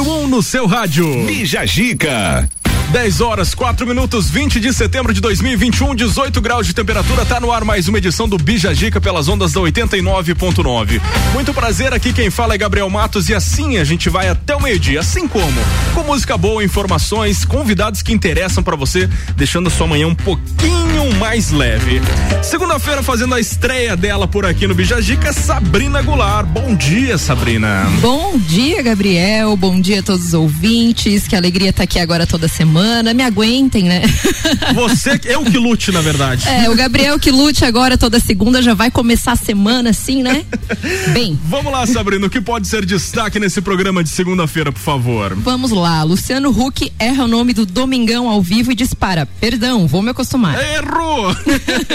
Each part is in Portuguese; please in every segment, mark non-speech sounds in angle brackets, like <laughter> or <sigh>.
número 1 um no seu rádio. Bija Gica. 10 horas, 4 minutos, 20 de setembro de 2021, 18 graus de temperatura. Tá no ar mais uma edição do Bija Gica pelas ondas da 89.9. Muito prazer, aqui quem fala é Gabriel Matos e assim a gente vai até o meio-dia. Assim como? Com música boa, informações, convidados que interessam para você, deixando a sua manhã um pouquinho mais leve. Segunda-feira, fazendo a estreia dela por aqui no Bija Gica, Sabrina Goulart. Bom dia, Sabrina. Bom dia, Gabriel. Bom dia a todos os ouvintes. Que alegria estar tá aqui agora toda semana semana, me aguentem, né? <laughs> Você, eu que lute, na verdade. É, o Gabriel que lute agora toda segunda, já vai começar a semana assim, né? <laughs> Bem. Vamos lá, Sabrina, o que pode ser destaque nesse programa de segunda-feira, por favor? Vamos lá, Luciano Huck erra o nome do Domingão ao vivo e dispara, perdão, vou me acostumar. Errou!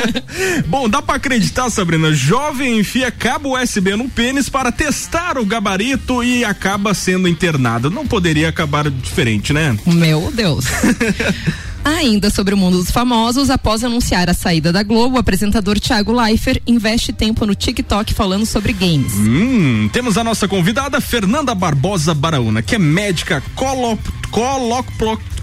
<laughs> Bom, dá para acreditar, Sabrina, jovem enfia cabo USB no pênis para testar o gabarito e acaba sendo internado. Não poderia acabar diferente, né? Meu Deus. <laughs> Ainda sobre o mundo dos famosos, após anunciar a saída da Globo, o apresentador Thiago Leifert investe tempo no TikTok falando sobre games. Hum, temos a nossa convidada Fernanda Barbosa Baraúna, que é médica colop, colop,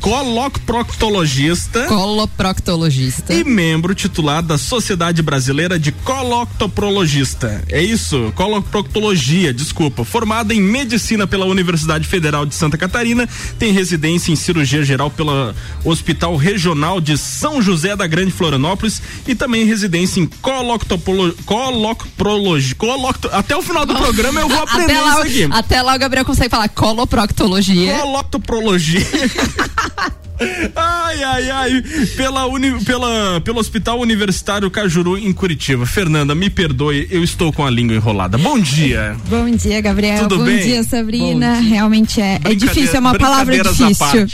colocproctologista. Coloproctologista. E membro titular da Sociedade Brasileira de Coloctoprologista. É isso, coloproctologia, desculpa. Formada em medicina pela Universidade Federal de Santa Catarina, tem residência em cirurgia geral pela Hospital Regional de São José da Grande Florianópolis e também residência em coloctopolo, colocprologia. Colocto, até o final do <laughs> programa eu vou aprender até lá, isso aqui. Até lá o Gabriel consegue falar coloproctologia. Coloctoprologia hoje. <laughs> Ai, ai, ai. Pela, uni, pela, pelo Hospital Universitário Cajuru, em Curitiba. Fernanda, me perdoe, eu estou com a língua enrolada. Bom dia. Bom dia, Gabriel. Tudo Bom bem? dia, Sabrina. Bom dia. Realmente é, é difícil, é uma palavra difícil.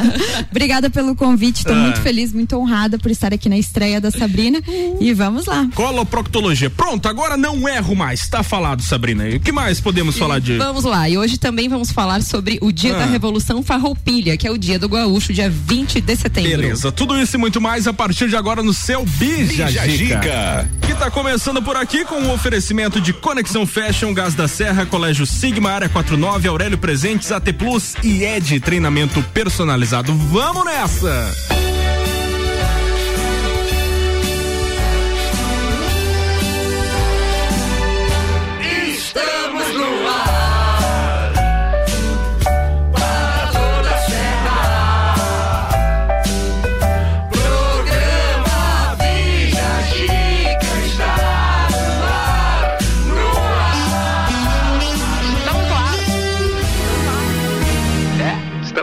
<laughs> Obrigada pelo convite, estou Ah. muito feliz, muito honrada por estar aqui na estreia da Sabrina. E vamos lá. Coloproctologia. Pronto, agora não erro mais. Tá falado, Sabrina. E o que mais podemos falar de. Vamos lá, e hoje também vamos falar sobre o Dia Ah. da Revolução Farroupilha, que é o dia do gaúcho, dia 20 de setembro. Beleza, tudo isso e muito mais a partir de agora no seu Bija Bija Gica. Gica. Que tá começando por aqui com o oferecimento de Conexão Fashion, Gás da Serra, Colégio Sigma, Área 49, Aurélio Presentes, AT Plus e Ed Treinamento Personalizado. Vamos nessa!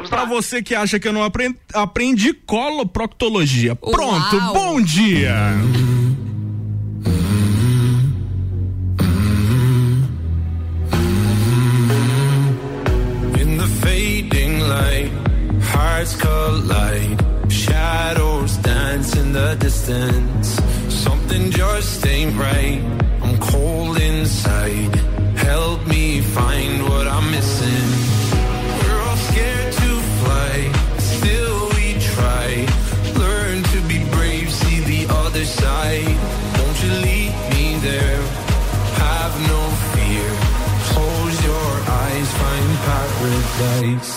Pra ar. você que acha que eu não aprendi, aprendi coloproctologia. Pronto, Uau. bom dia! In the fading light, hearts collide. Shadows dance in the distance. Something just ain't right. I'm cold inside. Help me find what I'm missing. place.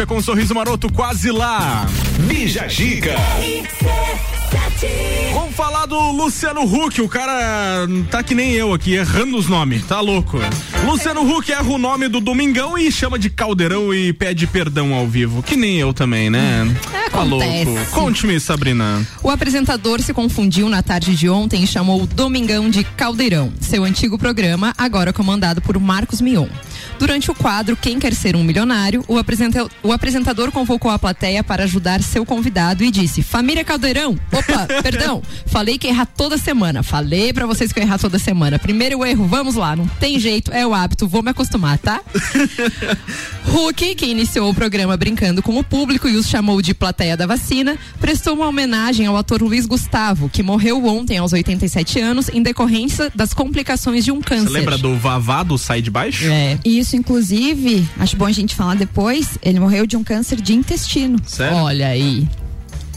RC7 Alexia com um sorriso maroto quase lá. Bija Giga. Vamos falar do Luciano Huck, o cara tá que nem eu aqui, errando os nomes, tá louco. Luciano Huck erra o nome do Domingão e chama de caldeirão e pede perdão ao vivo, que nem eu também, né? É, tá louco. Conte-me, Sabrina. O apresentador se confundiu na tarde de ontem e chamou o Domingão de Caldeirão, seu antigo programa, agora comandado por Marcos Mion. Durante o quadro Quem Quer Ser um Milionário, o, apresenta- o apresentador convocou a plateia para ajudar seu convidado e disse: Família Caldeirão, opa, <laughs> perdão, falei que ia errar toda semana. Falei pra vocês que eu errar toda semana. Primeiro erro, vamos lá, não tem jeito, é o hábito, vou me acostumar, tá? <laughs> Hulk, que iniciou o programa brincando com o público e os chamou de plateia da vacina, prestou uma homenagem ao ator Luiz Gustavo, que morreu ontem aos 87 anos em decorrência das complicações de um câncer. Você lembra do Vavá do Sai de Baixo? É. Isso, inclusive, acho bom a gente falar depois, ele morreu de um câncer de intestino. Sério? Olha aí.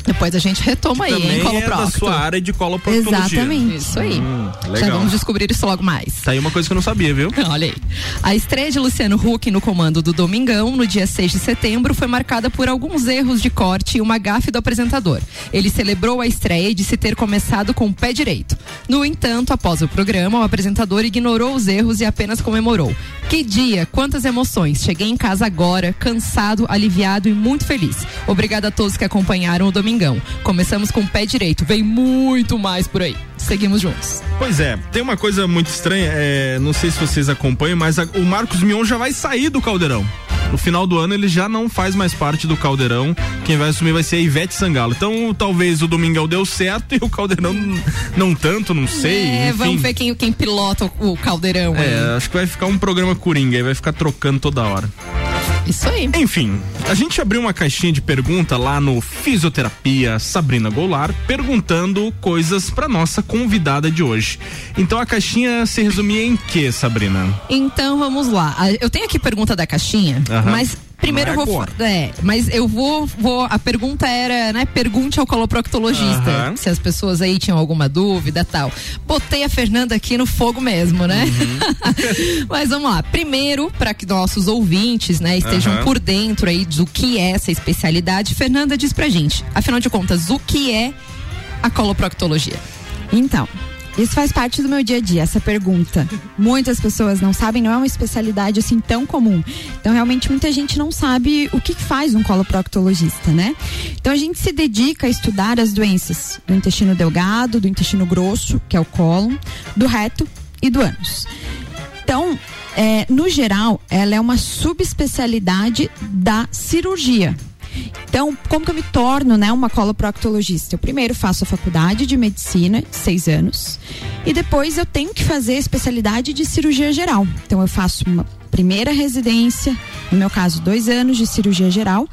Depois a gente retoma aí, Também hein, é da sua área de coloproctologia. Exatamente. Isso aí. Hum, Já legal. vamos descobrir isso logo mais. Tá aí uma coisa que eu não sabia, viu? <laughs> Olha aí. A estreia de Luciano Huck no comando do Domingão, no dia 6 de setembro, foi marcada por alguns erros de corte e uma gafe do apresentador. Ele celebrou a estreia e disse ter começado com o pé direito. No entanto, após o programa, o apresentador ignorou os erros e apenas comemorou. Que dia, quantas emoções. Cheguei em casa agora, cansado, aliviado e muito feliz. Obrigada a todos que acompanharam o Domingão. Começamos com o pé direito, vem muito mais por aí. Seguimos juntos. Pois é, tem uma coisa muito estranha, é, não sei se vocês acompanham, mas a, o Marcos Mion já vai sair do Caldeirão. No final do ano ele já não faz mais parte do Caldeirão. Quem vai assumir vai ser a Ivete Sangalo. Então talvez o Domingão deu certo <laughs> e o Caldeirão não tanto, não sei. É, enfim. vamos ver quem, quem pilota o, o Caldeirão. aí. É, acho que vai ficar um programa coringa e vai ficar trocando toda hora. Isso aí. Enfim, a gente abriu uma caixinha de pergunta lá no Fisioterapia Sabrina Goulart, perguntando coisas pra nossa convidada de hoje. Então a caixinha se resumia em que, Sabrina? Então vamos lá. Eu tenho aqui pergunta da caixinha, Aham. mas primeiro é eu vou. É, mas eu vou, vou. A pergunta era, né? Pergunte ao coloproctologista Aham. se as pessoas aí tinham alguma dúvida tal. Botei a Fernanda aqui no fogo mesmo, né? Uhum. <laughs> mas vamos lá. Primeiro, para que nossos ouvintes, né, estejam Aham. por dentro aí do que é essa especialidade, Fernanda diz pra gente. Afinal de contas, o que é a coloproctologia? Então, isso faz parte do meu dia a dia, essa pergunta. Muitas pessoas não sabem, não é uma especialidade assim tão comum. Então, realmente, muita gente não sabe o que faz um coloproctologista, né? Então, a gente se dedica a estudar as doenças do intestino delgado, do intestino grosso, que é o cólon, do reto e do ânus. Então, é, no geral, ela é uma subespecialidade da cirurgia. Então, como que eu me torno, né, uma coloproctologista? Eu primeiro faço a faculdade de medicina, seis anos, e depois eu tenho que fazer a especialidade de cirurgia geral. Então, eu faço uma primeira residência, no meu caso, dois anos de cirurgia geral,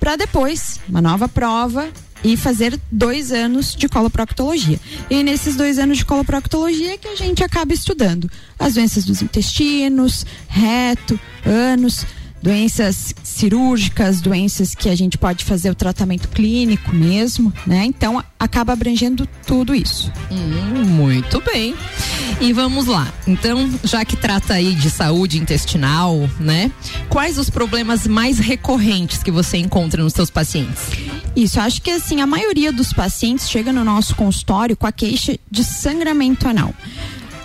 para depois uma nova prova e fazer dois anos de coloproctologia. E nesses dois anos de coloproctologia é que a gente acaba estudando as doenças dos intestinos, reto, ânus, doenças cirúrgicas, doenças que a gente pode fazer o tratamento clínico mesmo, né? Então acaba abrangendo tudo isso. Hum, muito bem. E vamos lá. Então, já que trata aí de saúde intestinal, né? Quais os problemas mais recorrentes que você encontra nos seus pacientes? Isso, acho que assim, a maioria dos pacientes chega no nosso consultório com a queixa de sangramento anal.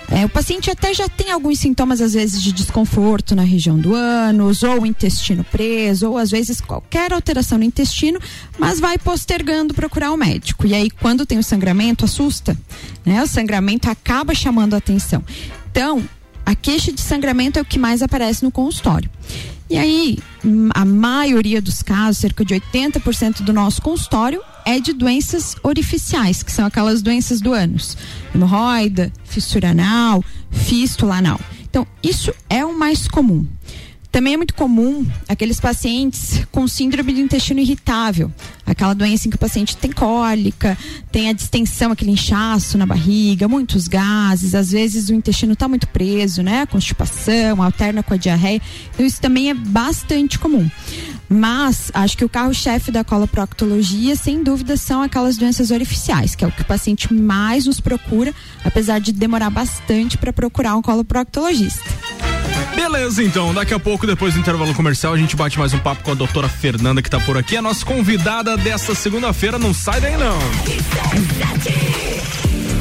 É, o paciente até já tem alguns sintomas, às vezes, de desconforto na região do ânus, ou intestino preso, ou às vezes qualquer alteração no intestino, mas vai postergando procurar o médico. E aí, quando tem o sangramento, assusta, né? O sangramento acaba chamando a atenção. Então, a queixa de sangramento é o que mais aparece no consultório. E aí, a maioria dos casos, cerca de 80% do nosso consultório, é de doenças orificiais, que são aquelas doenças do ânus. Hemorroida, fissura anal, fístula anal. Então, isso é o mais comum. Também é muito comum aqueles pacientes com síndrome do intestino irritável, aquela doença em que o paciente tem cólica, tem a distensão, aquele inchaço na barriga, muitos gases, às vezes o intestino está muito preso, né? Constipação, alterna com a diarreia. Então isso também é bastante comum. Mas acho que o carro-chefe da coloproctologia, sem dúvida, são aquelas doenças orificiais, que é o que o paciente mais nos procura, apesar de demorar bastante para procurar um coloproctologista. Beleza, então, daqui a pouco, depois do intervalo comercial, a gente bate mais um papo com a doutora Fernanda, que tá por aqui, a nossa convidada desta segunda-feira. Não sai daí, não.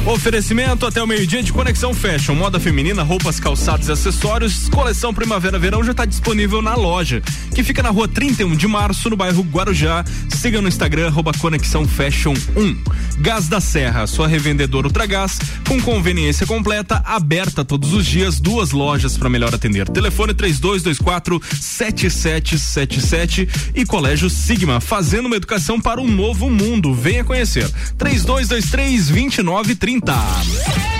Oferecimento até o meio-dia de Conexão Fashion, moda feminina, roupas, calçados e acessórios. Coleção Primavera-Verão já está disponível na loja, que fica na rua 31 de março, no bairro Guarujá. Siga no Instagram, arroba Conexão Fashion 1. Gás da Serra, sua revendedora Ultragás, com conveniência completa, aberta todos os dias, duas lojas para melhor atender. Telefone 3224 7777 e Colégio Sigma, fazendo uma educação para um novo mundo. Venha conhecer. 3223 2930. 30.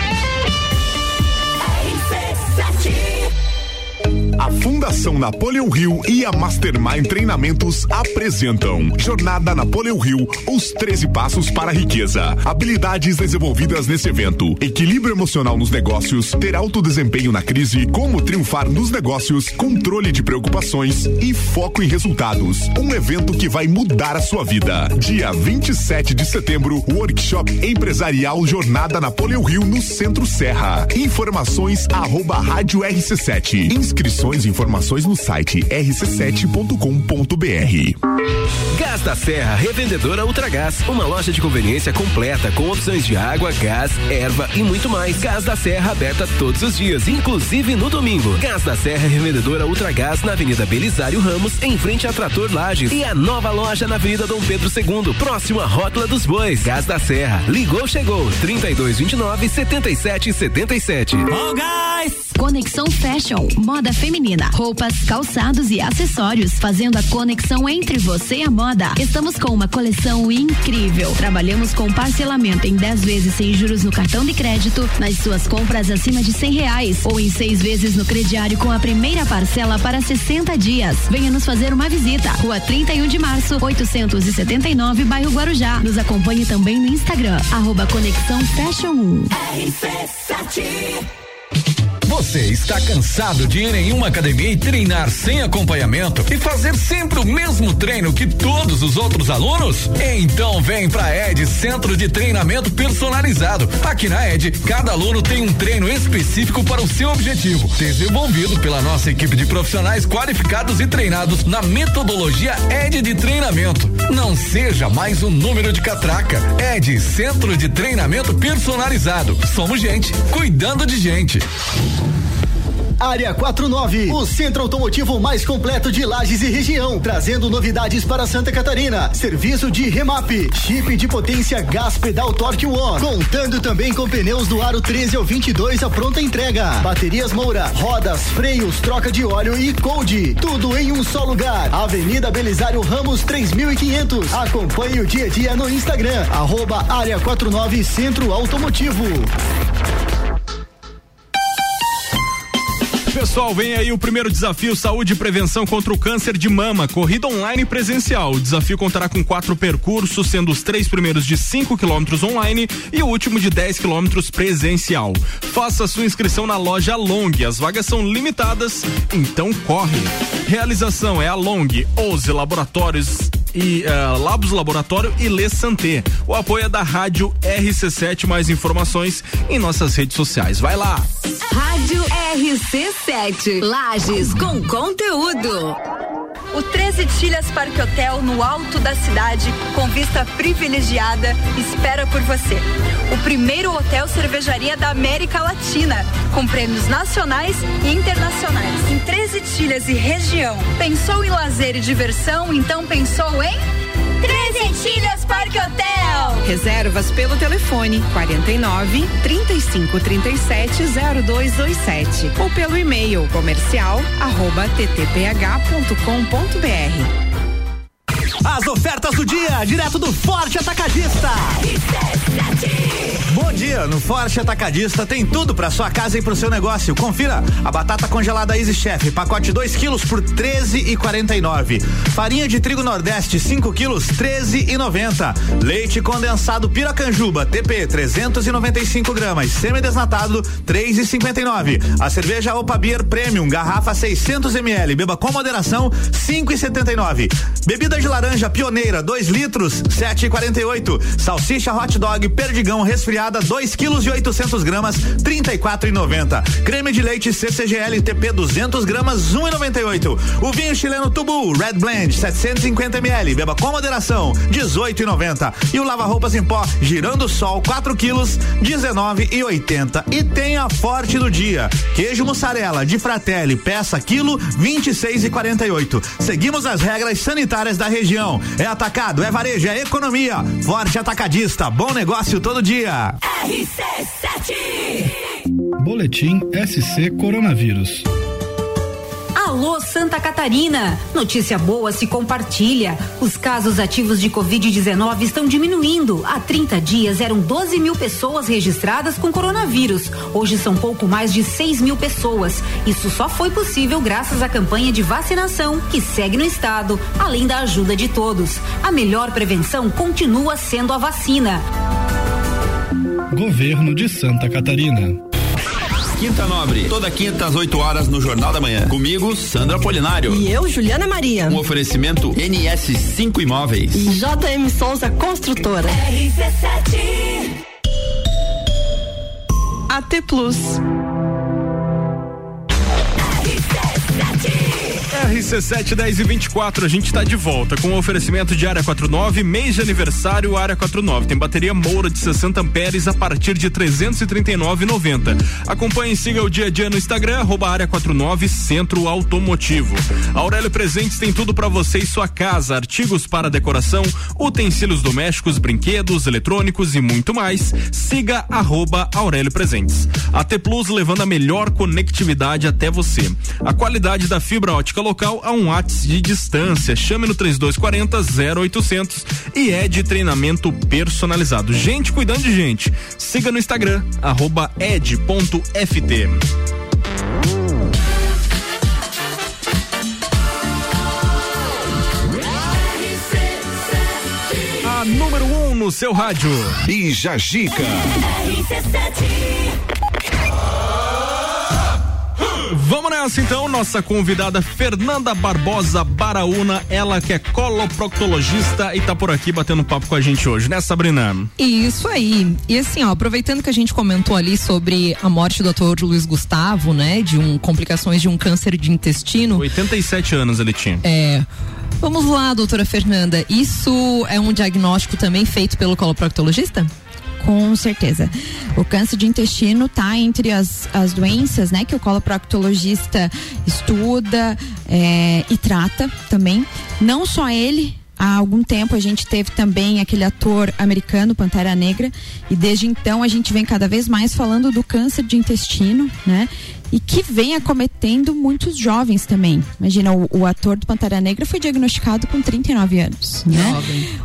A Fundação Napoleão Rio e a Mastermind Treinamentos apresentam Jornada Napoleão Rio, os 13 passos para a riqueza. Habilidades desenvolvidas nesse evento: equilíbrio emocional nos negócios, ter alto desempenho na crise, como triunfar nos negócios, controle de preocupações e foco em resultados. Um evento que vai mudar a sua vida. Dia 27 de setembro, workshop empresarial Jornada Napoleão Rio no Centro Serra. Informações arroba rádio RC7. Inscrições Inscrições e informações no site rc7.com.br. Gás da Serra, revendedora Ultragás. Uma loja de conveniência completa com opções de água, gás, erva e muito mais. Gás da Serra aberta todos os dias, inclusive no domingo. Gás da Serra, revendedora Ultragás na Avenida Belisário Ramos, em frente a Trator Lages. E a nova loja na Avenida Dom Pedro II, próximo à Rótula dos Bois. Gás da Serra. Ligou, chegou. 3229 7777. Oh, guys! Conexão Fashion, moda feminina, roupas, calçados e acessórios, fazendo a conexão entre você e a moda. Estamos com uma coleção incrível. Trabalhamos com parcelamento em 10 vezes sem juros no cartão de crédito, nas suas compras acima de 100 reais ou em seis vezes no crediário com a primeira parcela para 60 dias. Venha nos fazer uma visita. Rua 31 de março, 879, bairro Guarujá. Nos acompanhe também no Instagram, arroba Conexão Fashion 1. Você está cansado de ir em uma academia e treinar sem acompanhamento e fazer sempre o mesmo treino que todos os outros alunos? Então vem pra Ed Centro de Treinamento Personalizado. Aqui na Ed, cada aluno tem um treino específico para o seu objetivo, desenvolvido pela nossa equipe de profissionais qualificados e treinados na metodologia Ed de treinamento. Não seja mais um número de catraca. Ed Centro de Treinamento Personalizado. Somos gente cuidando de gente. Área 49, o centro automotivo mais completo de Lages e região, trazendo novidades para Santa Catarina. Serviço de remap, chip de potência gás pedal Torque One, contando também com pneus do aro 13 ao 22 a pronta entrega. Baterias Moura, rodas, freios, troca de óleo e cold, tudo em um só lugar. Avenida Belisário Ramos 3500. Acompanhe o dia a dia no Instagram, arroba Área 49 Centro Automotivo. Pessoal, vem aí o primeiro desafio Saúde e Prevenção contra o Câncer de Mama, corrida online presencial. O desafio contará com quatro percursos, sendo os três primeiros de 5 quilômetros online e o último de 10 quilômetros presencial. Faça sua inscrição na loja Long, as vagas são limitadas, então corre. Realização é a Long, 11 laboratórios e uh, Labos Laboratório e Lê Santé. O apoio é da Rádio RC7. Mais informações em nossas redes sociais. Vai lá! Rádio RC7. Lages com conteúdo. O 13 Tilhas Parque Hotel, no alto da cidade, com vista privilegiada, espera por você. O primeiro hotel cervejaria da América Latina, com prêmios nacionais e internacionais. Em 13 Tilhas e região. Pensou em lazer e diversão? Então pensou em. 13 Tilhas Parque Hotel! Reservas pelo telefone 49 35 37 0227 ou pelo e-mail comercial arroba ttph.com.br. As ofertas do dia, direto do Forte Atacadista. Bom dia, no Forte Atacadista tem tudo para sua casa e pro seu negócio. Confira a batata congelada Easy Chef, pacote 2 quilos por 13,49. Farinha de trigo Nordeste 5 quilos 13,90. Leite condensado Piracanjuba TP 395 gramas, semi-desnatado 3,59. A cerveja Opa Beer Premium garrafa 600 ml, beba com moderação 5,79. Bebida de laranja pioneira 2 litros 7,48. Salsicha hot dog perdigão resfriada 2 quilos e 800 gramas 34,90. Creme de leite CCGL TP 200 gramas 1,98. O vinho chileno Tubu Red Blend 750 ml beba com moderação 18,90. E o lava roupas em pó girando sol 4 quilos 19,80. E tem a forte do dia queijo mussarela de Fratelli peça quilo 26,48. Seguimos as regras sanitárias da região. É atacado, é varejo, é economia. Forte atacadista, bom negócio todo dia. Boletim SC Coronavírus. Alô Santa Catarina! Notícia boa se compartilha. Os casos ativos de Covid-19 estão diminuindo. Há 30 dias eram 12 mil pessoas registradas com coronavírus. Hoje são pouco mais de 6 mil pessoas. Isso só foi possível graças à campanha de vacinação que segue no estado, além da ajuda de todos. A melhor prevenção continua sendo a vacina. Governo de Santa Catarina. Quinta Nobre, toda quinta às 8 horas no Jornal da Manhã. Comigo, Sandra Polinário. E eu, Juliana Maria. Um oferecimento NS5 Imóveis. E JM Souza Construtora. RC7. AT Plus. RC7 10 e 24, a gente está de volta com o oferecimento de área 49, mês de aniversário área 49. Tem bateria Moura de 60 amperes a partir de 339,90. Acompanhe e siga o dia a dia no Instagram, arroba área 49 Centro Automotivo. Aurélio Presentes tem tudo para você e sua casa, artigos para decoração, utensílios domésticos, brinquedos, eletrônicos e muito mais. Siga arroba Aurélio Presentes. A T Plus levando a melhor conectividade até você. A qualidade da fibra ótica local a um watts de distância. Chame no 3240 0800 e é de treinamento personalizado. Gente cuidando de gente. Siga no Instagram, arroba ed.ft. A número 1 um no seu rádio. Bija Gica. Vamos nessa então, nossa convidada Fernanda Barbosa Baraúna, ela que é coloproctologista e tá por aqui batendo papo com a gente hoje, né, Sabrina? Isso aí. E assim, ó, aproveitando que a gente comentou ali sobre a morte do ator Luiz Gustavo, né, de um complicações de um câncer de intestino. 87 anos ele tinha. É. Vamos lá, doutora Fernanda. Isso é um diagnóstico também feito pelo coloproctologista? Com certeza. O câncer de intestino está entre as, as doenças, né, que o coloproctologista estuda é, e trata também. Não só ele. Há algum tempo a gente teve também aquele ator americano, Pantera Negra, e desde então a gente vem cada vez mais falando do câncer de intestino, né? E que vem acometendo muitos jovens também. Imagina, o, o ator do Pantera Negra foi diagnosticado com 39 anos, né?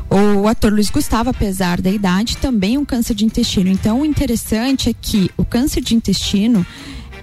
O ator Luiz Gustavo, apesar da idade, também um câncer de intestino. Então, o interessante é que o câncer de intestino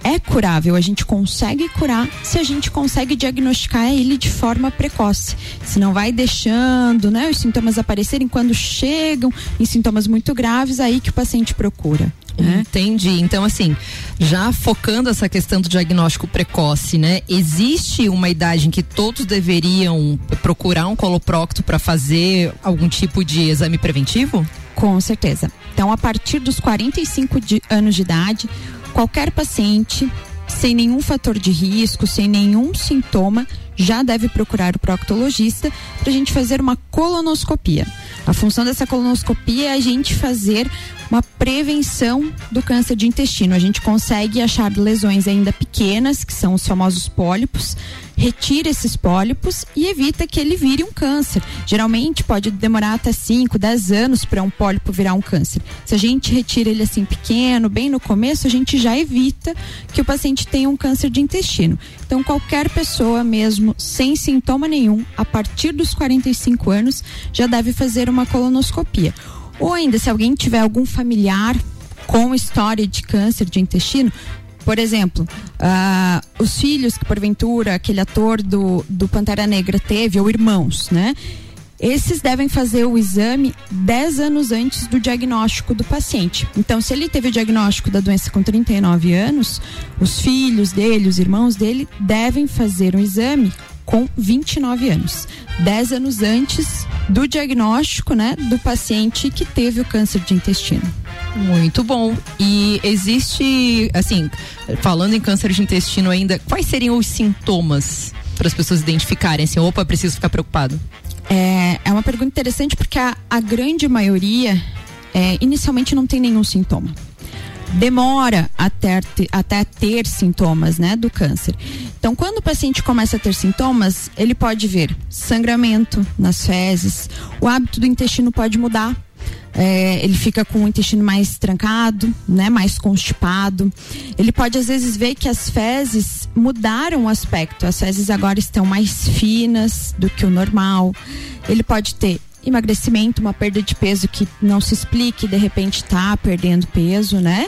é curável, a gente consegue curar se a gente consegue diagnosticar ele de forma precoce. Se não vai deixando, né, os sintomas aparecerem quando chegam em sintomas muito graves, aí que o paciente procura. Né? Entendi. Então, assim, já focando essa questão do diagnóstico precoce, né? Existe uma idade em que todos deveriam procurar um coloprocto para fazer algum tipo de exame preventivo? Com certeza. Então, a partir dos 45 de, anos de idade, qualquer paciente sem nenhum fator de risco, sem nenhum sintoma, já deve procurar o proctologista para a gente fazer uma colonoscopia. A função dessa colonoscopia é a gente fazer uma prevenção do câncer de intestino. A gente consegue achar lesões ainda pequenas, que são os famosos pólipos, retira esses pólipos e evita que ele vire um câncer. Geralmente pode demorar até 5, 10 anos para um pólipo virar um câncer. Se a gente retira ele assim pequeno, bem no começo, a gente já evita que o paciente tenha um câncer de intestino. Então, qualquer pessoa mesmo sem sintoma nenhum, a partir dos 45 anos, já deve fazer uma colonoscopia. Ou ainda, se alguém tiver algum familiar com história de câncer de intestino, por exemplo, ah, os filhos que porventura aquele ator do, do Pantera Negra teve, ou irmãos, né? Esses devem fazer o exame 10 anos antes do diagnóstico do paciente. Então, se ele teve o diagnóstico da doença com 39 anos, os filhos dele, os irmãos dele, devem fazer um exame com 29 anos. 10 anos antes do diagnóstico, né, do paciente que teve o câncer de intestino. Muito bom. E existe, assim, falando em câncer de intestino ainda, quais seriam os sintomas para as pessoas identificarem assim, opa, preciso ficar preocupado? É, é uma pergunta interessante porque a, a grande maioria é, inicialmente não tem nenhum sintoma. Demora até, até ter sintomas né, do câncer. Então, quando o paciente começa a ter sintomas, ele pode ver sangramento nas fezes, o hábito do intestino pode mudar. É, ele fica com o intestino mais trancado, né, mais constipado. Ele pode às vezes ver que as fezes mudaram o aspecto. As fezes agora estão mais finas do que o normal. Ele pode ter emagrecimento, uma perda de peso que não se explique, de repente tá perdendo peso, né?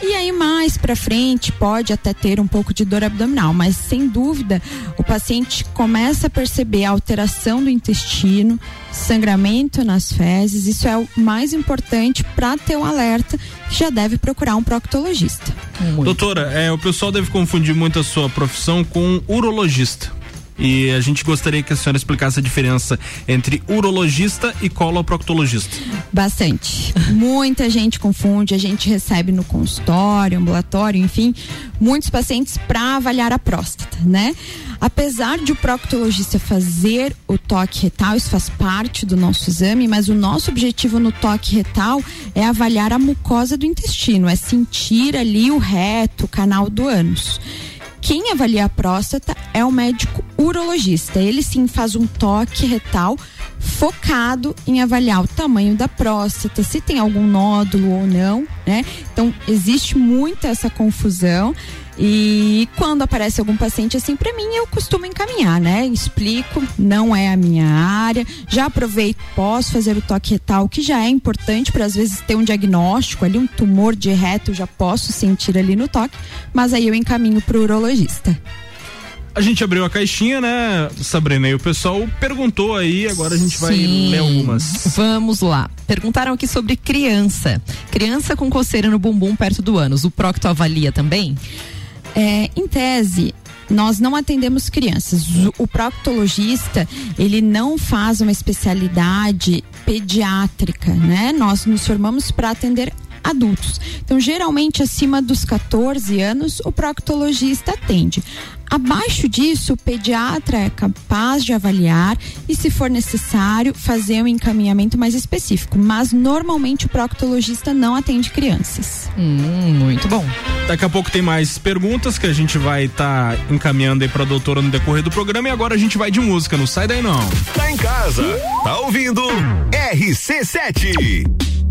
E aí mais para frente pode até ter um pouco de dor abdominal, mas sem dúvida o paciente começa a perceber a alteração do intestino, sangramento nas fezes. Isso é o mais importante para ter um alerta que já deve procurar um proctologista. Doutora, é, o pessoal deve confundir muito a sua profissão com urologista. E a gente gostaria que a senhora explicasse a diferença entre urologista e coloproctologista. Bastante. <laughs> Muita gente confunde, a gente recebe no consultório, ambulatório, enfim, muitos pacientes para avaliar a próstata, né? Apesar de o proctologista fazer o toque retal, isso faz parte do nosso exame, mas o nosso objetivo no toque retal é avaliar a mucosa do intestino, é sentir ali o reto, o canal do ânus. Quem avalia a próstata é o médico urologista. Ele sim faz um toque retal focado em avaliar o tamanho da próstata, se tem algum nódulo ou não, né? Então existe muita essa confusão. E quando aparece algum paciente assim para mim, eu costumo encaminhar, né? Explico, não é a minha área. Já aproveito, posso fazer o toque retal, que já é importante para às vezes ter um diagnóstico ali, um tumor de reto, já posso sentir ali no toque, mas aí eu encaminho pro urologista. A gente abriu a caixinha, né, Sabrina? E o pessoal perguntou aí, agora a gente vai Sim. ler algumas. Vamos lá. Perguntaram aqui sobre criança. Criança com coceira no bumbum perto do ânus. O procto avalia também? É, em tese, nós não atendemos crianças. O- proctologista, ele não faz uma especialidade pediátrica, né? Nós nos formamos para atender adultos. Então, geralmente acima dos 14 anos, o proctologista atende. Abaixo disso, o pediatra é capaz de avaliar e, se for necessário, fazer um encaminhamento mais específico. Mas normalmente o proctologista não atende crianças. Hum, muito bom. Daqui a pouco tem mais perguntas que a gente vai estar encaminhando aí pra doutora no decorrer do programa e agora a gente vai de música, não sai daí não. Tá em casa, tá ouvindo RC7.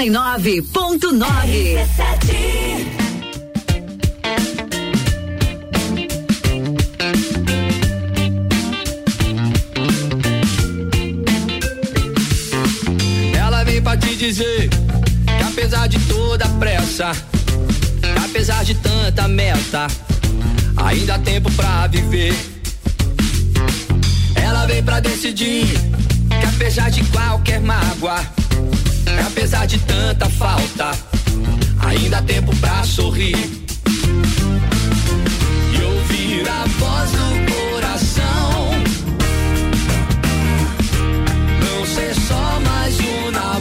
89.9. Ela vem pra te dizer que apesar de toda a pressa, apesar de tanta meta, ainda há tempo pra viver. Ela vem pra decidir que apesar de qualquer mágoa, apesar de tanta falta, ainda há tempo pra sorrir. E ouvir a voz do coração. Não ser só mais um na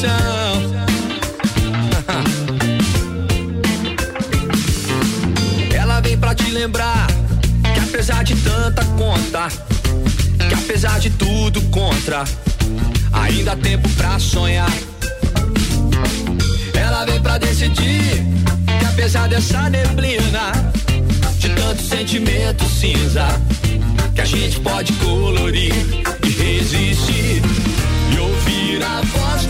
solução. <laughs> Ela vem pra te lembrar que apesar de tanta conta, que apesar de tudo contra, ainda há tempo pra sonhar. Ela vem pra decidir que apesar dessa neblina, de tanto sentimento cinza, que a gente pode colorir e resistir e ouvir a voz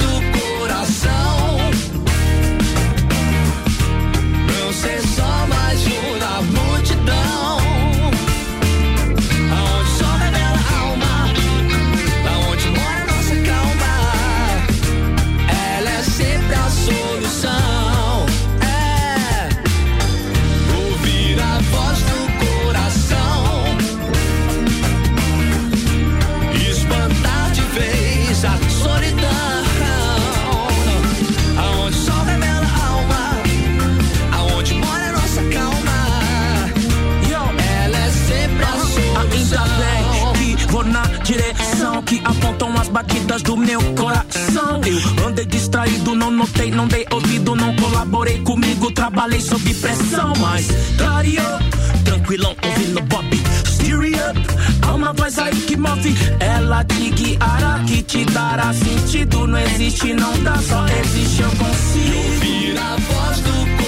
distraído, não dei ouvido, não colaborei comigo, trabalhei sob pressão, mas clareou, tranquilão, ouvindo Bob. Steer up, há uma voz aí que move, ela te guiará, que te dará sentido. Não existe, não dá, só existe, eu consigo. Ouvir a voz do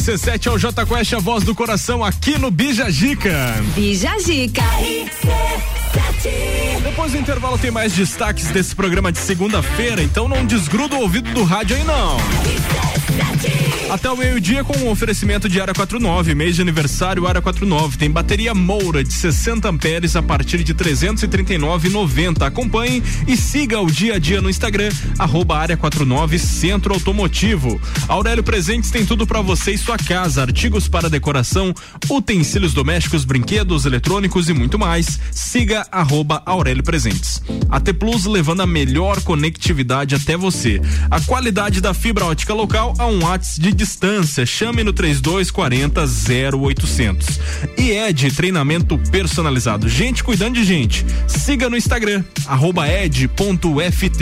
RC7 é o J Quest, a voz do coração aqui no Bija Gica. Bija Gica. Depois do intervalo tem mais destaques desse programa de segunda-feira, então não desgruda o ouvido do rádio aí não. Até o meio-dia com um oferecimento de Área 49, mês de aniversário Área 49. Tem bateria Moura de 60 amperes a partir de 339,90. Acompanhe e siga o dia a dia no Instagram, arroba Área 49 Centro Automotivo. Aurélio Presentes tem tudo para você e sua casa, artigos para decoração, utensílios domésticos, brinquedos, eletrônicos e muito mais. Siga arroba Aurélio Presentes. A T Plus levando a melhor conectividade até você. A qualidade da fibra ótica local a um watts de distância. Chame no 3240 0800. E é de treinamento personalizado. Gente cuidando de gente. Siga no Instagram, arroba ed.ft.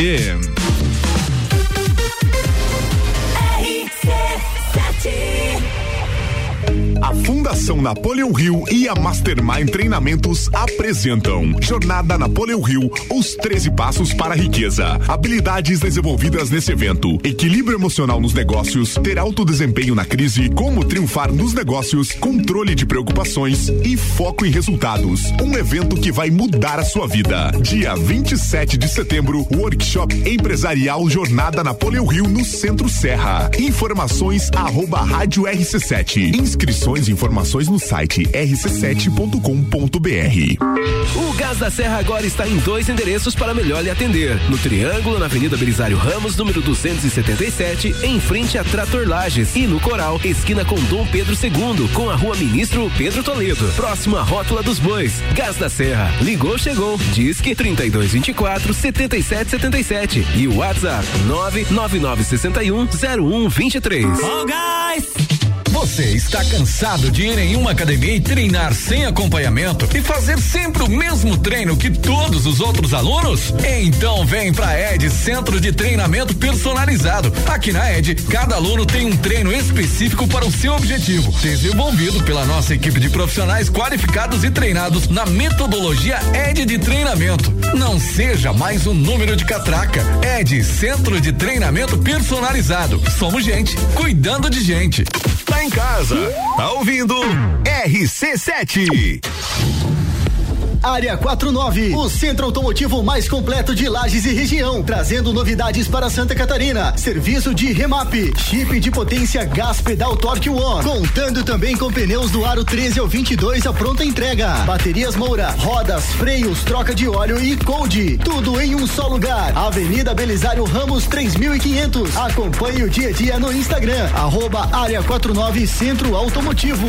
A Fundação Napoleão Rio e a Mastermind Treinamentos apresentam Jornada Napoleão Rio, os 13 passos para a riqueza. Habilidades desenvolvidas nesse evento: equilíbrio emocional nos negócios, ter alto desempenho na crise, como triunfar nos negócios, controle de preocupações e foco em resultados. Um evento que vai mudar a sua vida. Dia 27 de setembro, workshop empresarial Jornada Napoleão Rio no Centro Serra. Informações arroba rádio RC7. Inscrições Mais informações no site rc7.com.br. O Gás da Serra agora está em dois endereços para melhor lhe atender. No Triângulo, na Avenida Belisário Ramos, número 277, em frente a Trator Lages. E no Coral, esquina com Dom Pedro II, com a rua Ministro Pedro Toledo. Próximo à Rótula dos Bois. Gás da Serra. Ligou, chegou. Disque 3224 7777. E o WhatsApp 99961 0123. Ó, gás! Você está cansado de ir em uma academia e treinar sem acompanhamento e fazer sempre o mesmo treino que todos os outros alunos? Então vem pra ED Centro de Treinamento Personalizado. Aqui na ED, cada aluno tem um treino específico para o seu objetivo, desenvolvido pela nossa equipe de profissionais qualificados e treinados na metodologia ED de treinamento. Não seja mais um número de catraca. ED Centro de Treinamento Personalizado. Somos gente, cuidando de gente. Tá em casa, tá ouvindo RC7. Área 49, o centro automotivo mais completo de Lages e região, trazendo novidades para Santa Catarina. Serviço de remap, chip de potência gás pedal Torque One, contando também com pneus do aro 13 ao 22 a pronta entrega. Baterias Moura, rodas, freios, troca de óleo e cold, tudo em um só lugar. Avenida Belisário Ramos 3500. Acompanhe o dia a dia no Instagram, arroba Área 49 Centro Automotivo.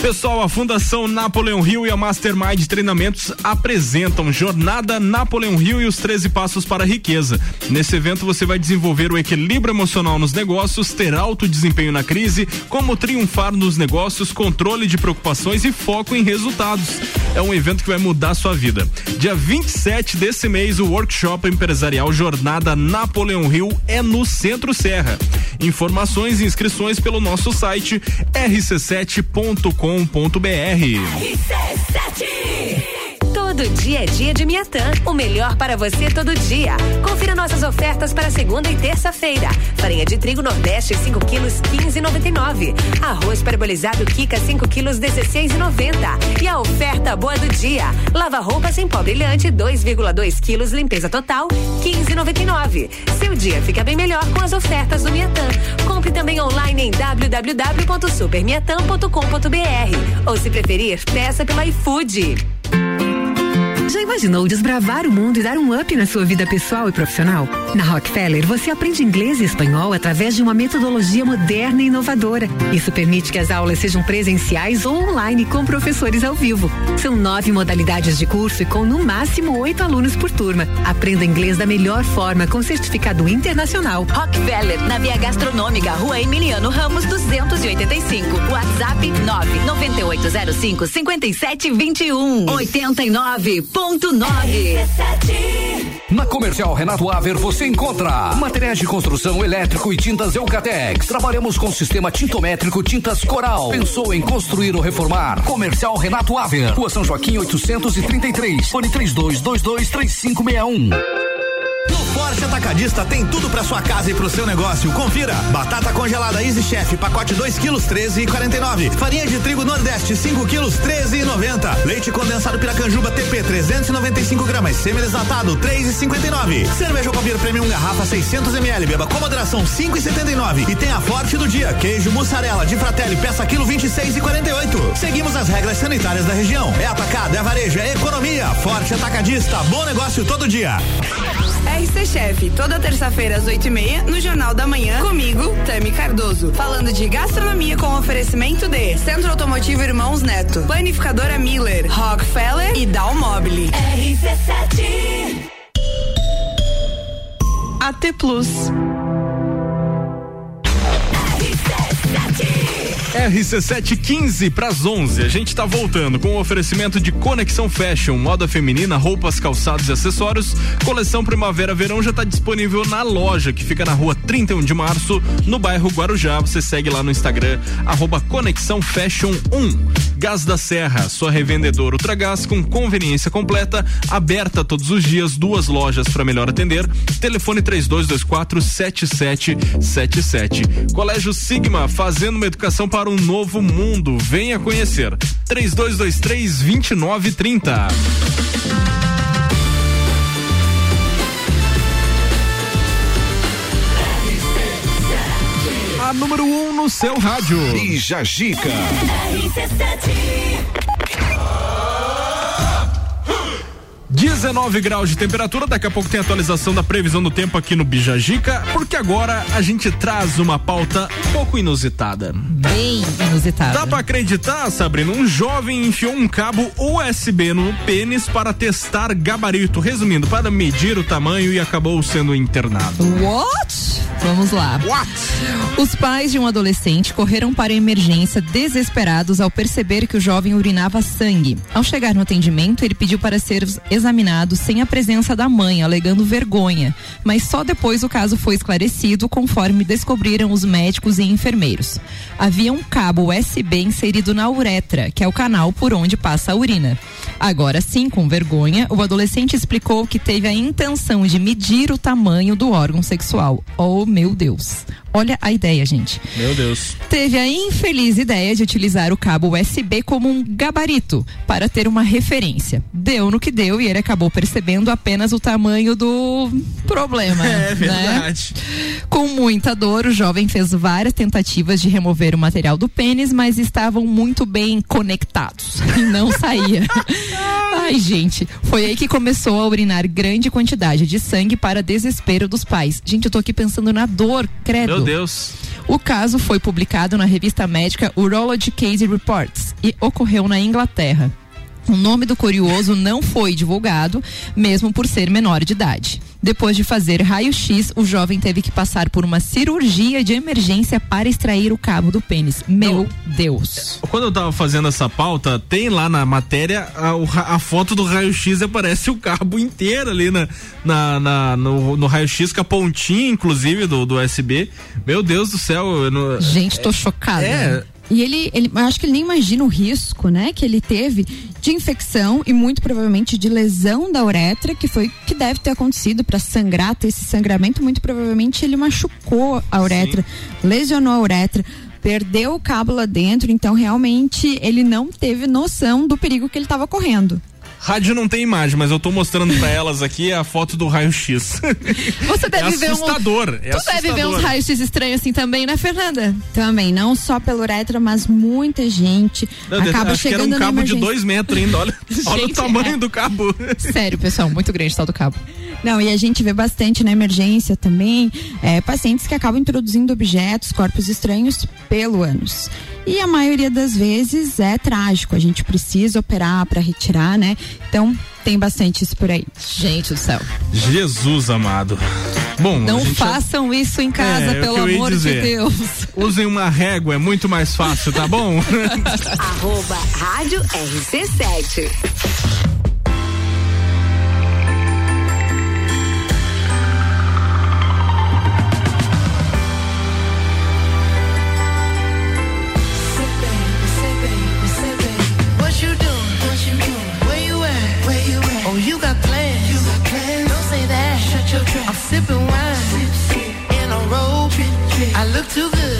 Pessoal, a Fundação Napoleão Rio e a Mastermind Treinamentos apresentam Jornada Napoleão Rio e os 13 Passos para a Riqueza. Nesse evento você vai desenvolver o equilíbrio emocional nos negócios, ter alto desempenho na crise, como triunfar nos negócios, controle de preocupações e foco em resultados. É um evento que vai mudar a sua vida. Dia 27 desse mês, o workshop empresarial Jornada Napoleão Rio é no Centro Serra. Informações e inscrições pelo nosso site rc7.com RC7 Todo dia é dia de Miatã. O melhor para você todo dia. Confira nossas ofertas para segunda e terça-feira. Farinha de trigo Nordeste 5 quilos 15,99. Arroz parabolizado Kika 5 quilos 16,90. E a oferta boa do dia. Lava roupas em pó brilhante 2,2 quilos limpeza total 15,99. Seu dia fica bem melhor com as ofertas do Miatã. Compre também online em www.supermiatã.com.br ou se preferir, peça pelo iFood. Já imaginou desbravar o mundo e dar um up na sua vida pessoal e profissional? Na Rockefeller, você aprende inglês e espanhol através de uma metodologia moderna e inovadora. Isso permite que as aulas sejam presenciais ou online com professores ao vivo. São nove modalidades de curso e com no máximo oito alunos por turma. Aprenda inglês da melhor forma com certificado internacional. Rockefeller, na Via Gastronômica, Rua Emiliano Ramos 285. WhatsApp 99805 5721 89.9. Na Comercial Renato Aver você encontra materiais de construção elétrico e tintas Eucatex. Trabalhamos com sistema tintométrico Tintas Coral. Pensou em construir ou reformar? Comercial Renato Aver. Rua São Joaquim 833. Fone 32223561. Forte Atacadista tem tudo pra sua casa e pro seu negócio. Confira: batata congelada Easy Chef, pacote 2 quilos 13,49. Farinha de trigo Nordeste 5 quilos 13,90. Leite condensado Piracanjuba TP 395 gramas, semi-desnatado 3,59. Cerveja Copir Premium garrafa 600 ml, beba com moderação 5,79. E tem a Forte do dia: queijo mussarela de Fratelli, peça quilo 26,48. Seguimos as regras sanitárias da região. É atacado, é varejo, é economia. Forte Atacadista, bom negócio todo dia. RC Chef, toda terça-feira às oito e meia, no Jornal da Manhã, comigo, Tami Cardoso. Falando de gastronomia com oferecimento de Centro Automotivo Irmãos Neto, Planificadora Miller, Rockefeller e Dalmobile. RC7 AT Plus. RC715 para as 11. A gente tá voltando com o oferecimento de Conexão Fashion, moda feminina, roupas, calçados e acessórios. Coleção Primavera-Verão já tá disponível na loja que fica na rua 31 de março, no bairro Guarujá. Você segue lá no Instagram, arroba Conexão Fashion 1. Gás da Serra, sua revendedora Ultragás com conveniência completa, aberta todos os dias, duas lojas para melhor atender. Telefone 3224 7777. Colégio Sigma, fazendo uma educação para um novo mundo. Venha conhecer. 3223 2930. A número 1 um no seu rádio. Bija Gica. 19 graus de temperatura, daqui a pouco tem atualização da previsão do tempo aqui no Bijagica, porque agora a gente traz uma pauta um pouco inusitada. Bem inusitada. Dá pra acreditar, Sabrina? Um jovem enfiou um cabo USB no pênis para testar gabarito. Resumindo, para medir o tamanho e acabou sendo internado. What? Vamos lá. What? Os pais de um adolescente correram para a emergência desesperados ao perceber que o jovem urinava sangue. Ao chegar no atendimento, ele pediu para ser examinado sem a presença da mãe, alegando vergonha. Mas só depois o caso foi esclarecido, conforme descobriram os médicos e enfermeiros. Havia um cabo USB inserido na uretra, que é o canal por onde passa a urina. Agora sim, com vergonha, o adolescente explicou que teve a intenção de medir o tamanho do órgão sexual. Oh, meu Deus. Olha a ideia, gente. Meu Deus. Teve a infeliz ideia de utilizar o cabo USB como um gabarito para ter uma referência. Deu no que deu e ele acabou percebendo apenas o tamanho do problema. <laughs> É né? verdade. Com muita dor, o jovem fez várias tentativas de remover o material do pênis, mas estavam muito bem conectados <laughs> e não saía. <laughs> Ai, gente, foi aí que começou a urinar grande quantidade de sangue para desespero dos pais. Gente, eu tô aqui pensando na dor, credo. Meu Deus. O caso foi publicado na revista médica Urology Case Reports e ocorreu na Inglaterra. O nome do curioso não foi divulgado, mesmo por ser menor de idade. Depois de fazer raio-x, o jovem teve que passar por uma cirurgia de emergência para extrair o cabo do pênis. Meu Deus. Quando eu tava fazendo essa pauta, tem lá na matéria a, a foto do raio-x e aparece o cabo inteiro ali na, na, na- no, no raio-x, com a pontinha, inclusive, do, do USB. Meu Deus do céu. não- Gente, tô chocada. É. E ele, ele, acho que ele nem imagina o risco, né, que ele teve de infecção e muito provavelmente de lesão da uretra, que foi que deve ter acontecido para sangrar, ter esse sangramento, muito provavelmente ele machucou a uretra, lesionou a uretra, perdeu o cabo lá dentro, então realmente ele não teve noção do perigo que ele estava correndo. Rádio não tem imagem, mas eu tô mostrando pra elas aqui a foto do raio-x. Você deve é ver assustador. um. é tu deve ver uns assustador. raios-x estranhos assim também, né, Fernanda? Também, não só pela uretra, mas muita gente Deus, acaba acho que era chegando um cabo de dois metros ainda. Olha, <laughs> olha o Gente, tamanho é. do cabo. Sério, pessoal, muito grande tal do cabo. Não, e a gente vê bastante na emergência também é, pacientes que acabam introduzindo objetos, corpos estranhos pelo ânus. E a maioria das vezes é trágico, a gente precisa operar para retirar, né? Então tem bastante isso por aí. Gente do céu. Jesus amado. Bom, Não já- façam isso em casa, É, é pelo amor de. Deus. Usem uma régua, é muito mais fácil, tá bom? <laughs> Arroba Rádio RC7. sipping wine in a robe. I look too good.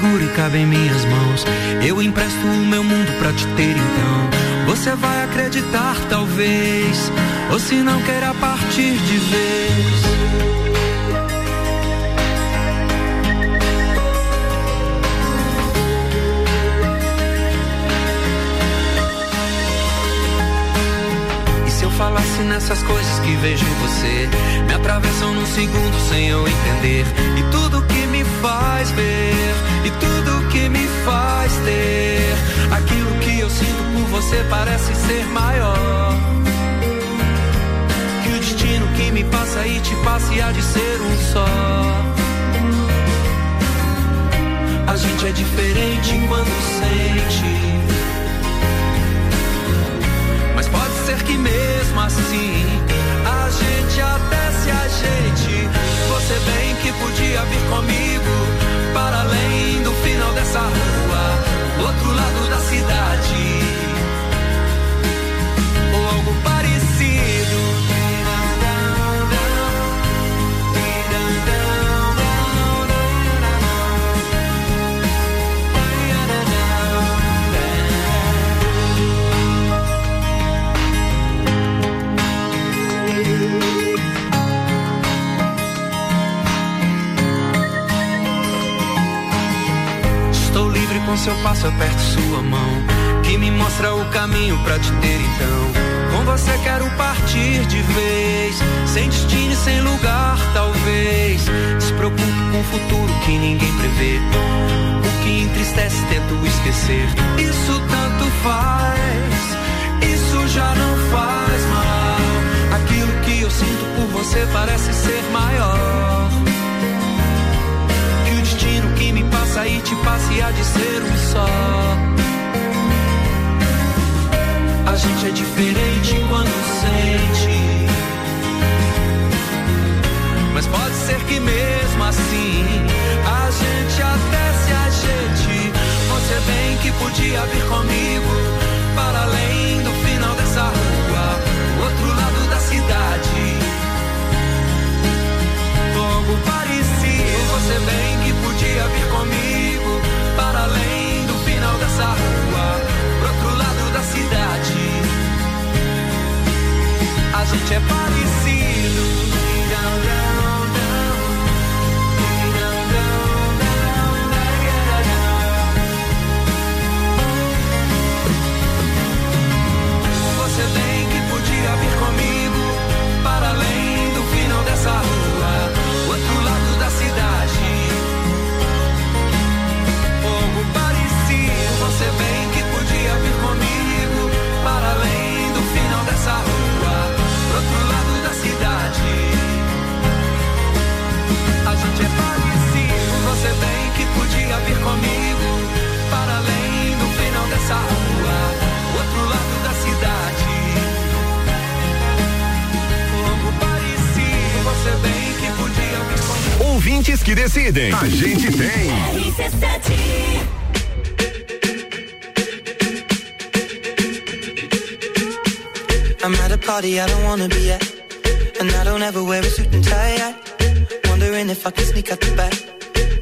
Seguro e cabe em minhas mãos. Eu empresto o meu mundo pra te ter então. Você vai acreditar, talvez, ou se não queira partir de vez. E se eu falasse nessas coisas que vejo em você, me atravessam num segundo sem eu entender. E tudo que faz ver, e tudo que me faz ter, aquilo que eu sinto por você parece ser maior. Que o destino que me passa e te passe há de ser um só. A gente é diferente quando sente. Mas pode ser que mesmo assim a gente até se ajeite. Você bem que podia vir comigo para além do final dessa rua, outro lado da cidade. Com seu passo, aperto sua mão. Que me mostra o caminho pra te ter então. Com você quero partir de vez. Sem destino e sem lugar, talvez. Despreocupo com o futuro que ninguém prevê. O que entristece, tento esquecer. Isso tanto faz. Isso já não faz mal. Aquilo que eu sinto por você parece ser maior. E te passe há de ser um só. A gente é diferente quando sente. Mas pode ser que mesmo assim a gente até se ajeite. Você bem que podia vir comigo para além do final dessa rua, outro lado da cidade. Algo parecido. Você bem que podia vir comigo para além do final dessa rua, pro outro lado da cidade. A gente é parecido. Que podia vir comigo para além do final dessa rua, outro lado da cidade. Algo parecido. Você bem que podia vir comigo. Ouvintes que decidem. A gente tem. I'm at a party I don't wanna be at. And I don't ever wear a suit and tie. I wondering if I can sneak out the back.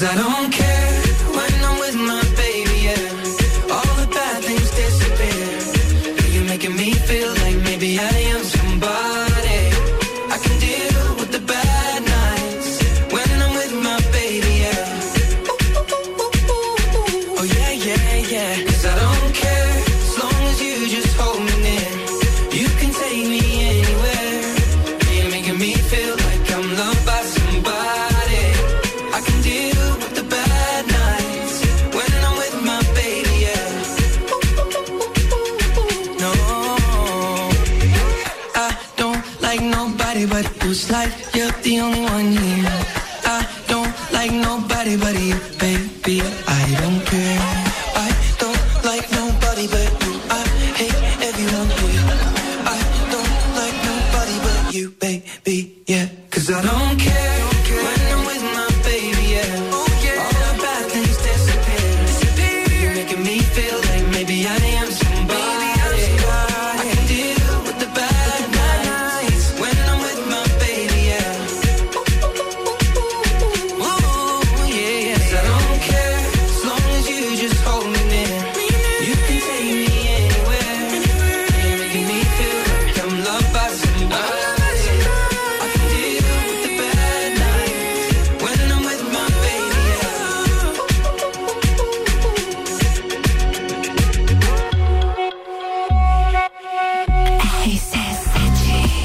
Cause I don't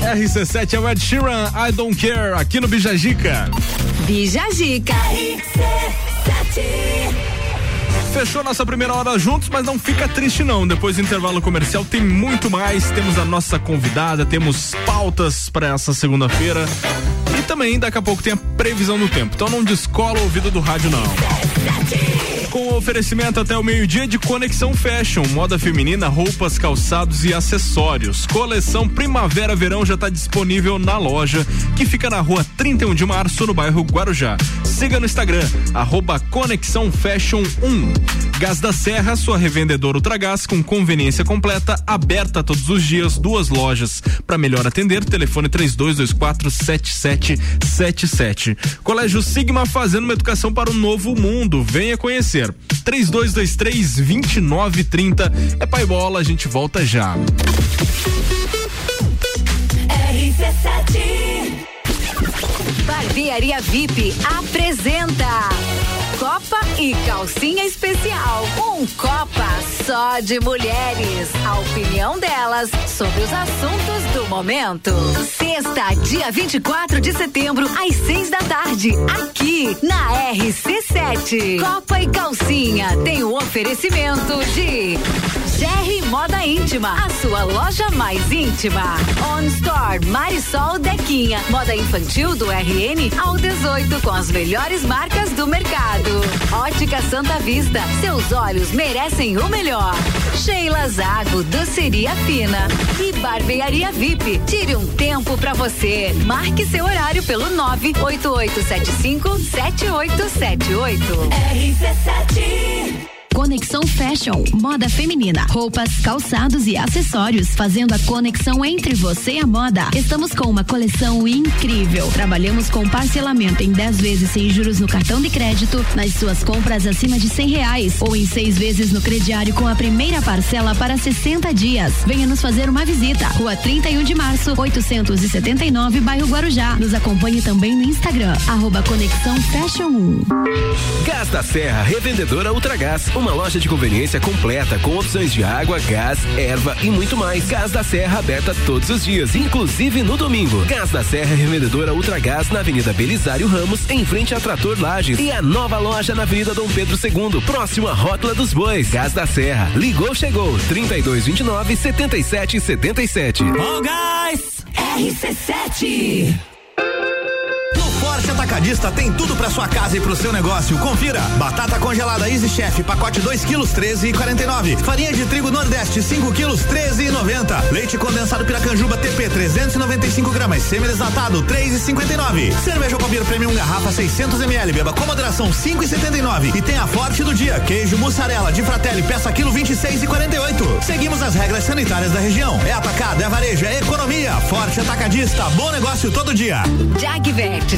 RC7 é o Ed Sheeran, I Don't Care, aqui no Bijagica. Bijagica. Fechou nossa primeira hora juntos, mas não fica triste não. Depois do intervalo comercial tem muito mais. Temos a nossa convidada, temos pautas para essa segunda-feira. E também daqui a pouco tem a previsão do tempo. Então não descola o ouvido do rádio não. Com o oferecimento até o meio-dia de Conexão Fashion, moda feminina, roupas, calçados e acessórios. Coleção Primavera-Verão já está disponível na loja, que fica na rua 31 de março, no bairro Guarujá. Siga no Instagram, arroba Conexão Fashion 1. Gás da Serra, sua revendedora Ultragás com conveniência completa, aberta todos os dias, duas lojas. Para melhor atender, telefone 3224 7777. Colégio Sigma fazendo uma educação para o novo mundo. Venha conhecer. 3223 2930. É pai bola, a gente volta já. RC7 Barbearia VIP apresenta Copa e Calcinha Especial. Um Copa só de mulheres. A opinião delas sobre os assuntos do momento. Sexta, dia 24 de setembro, às seis da tarde, aqui na RC7. Copa e Calcinha tem o oferecimento de GR Moda Íntima, a sua loja mais íntima. On Store Marisol Dequinha, moda infantil do RN ao 18 com as melhores marcas do mercado. Ótica Santa Vista, seus olhos merecem o melhor. Sheila Zago, doceria fina e barbearia VIP. Tire um tempo pra você. Marque seu horário pelo 98875 7878. RC7 Conexão Fashion, moda feminina, roupas, calçados e acessórios, fazendo a conexão entre você e a moda. Estamos com uma coleção incrível. Trabalhamos com parcelamento em 10 vezes sem juros no cartão de crédito, nas suas compras acima de 100 reais ou em seis vezes no crediário com a primeira parcela para 60 dias. Venha nos fazer uma visita. Rua 31 de março, 879, bairro Guarujá. Nos acompanhe também no Instagram, arroba Conexão Fashion 1. Gás da Serra, revendedora Ultragás, uma loja de conveniência completa com opções de água, gás, erva e muito mais. Gás da Serra aberta todos os dias, inclusive no domingo. Gás da Serra, revendedora Ultragás na Avenida Belisário Ramos, em frente a Trator Lages. E a nova loja na Avenida Dom Pedro II, próximo à Rótula dos Bois. Gás da Serra, ligou, chegou, 3229 7777. Oh, guys! RC7 No Forte Atacadista tem tudo pra sua casa e pro seu negócio. Confira. Batata congelada Easy Chef, pacote 2 quilos, 13,49. Farinha de trigo Nordeste, 5 quilos, 13,90. Leite condensado Piracanjuba TP, 395 gramas. Semi-desnatado, 3,59. Cerveja Copir Premium garrafa 600 ml. Beba com moderação, 5,79. E tem a Forte do dia. Queijo mussarela de Fratelli, peça quilo 26,48. Seguimos as regras sanitárias da região. É atacado, é varejo, é economia. Forte Atacadista. Bom negócio todo dia. Jagvet,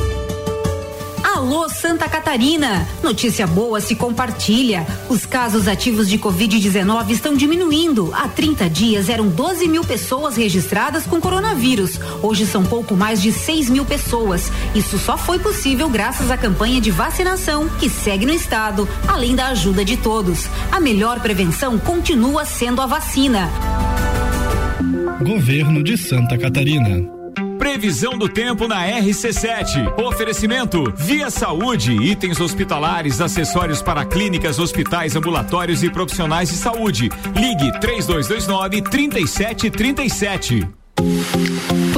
Alô Santa Catarina! Notícia boa se compartilha. Os casos ativos de Covid-19 estão diminuindo. Há 30 dias eram 12 mil pessoas registradas com coronavírus. Hoje são pouco mais de 6 mil pessoas. Isso só foi possível graças à campanha de vacinação que segue no estado, além da ajuda de todos. A melhor prevenção continua sendo a vacina. Governo de Santa Catarina. Previsão do tempo na RC7. Oferecimento Via Saúde, itens hospitalares, acessórios para clínicas, hospitais, ambulatórios e profissionais de saúde. Ligue 3229 3737.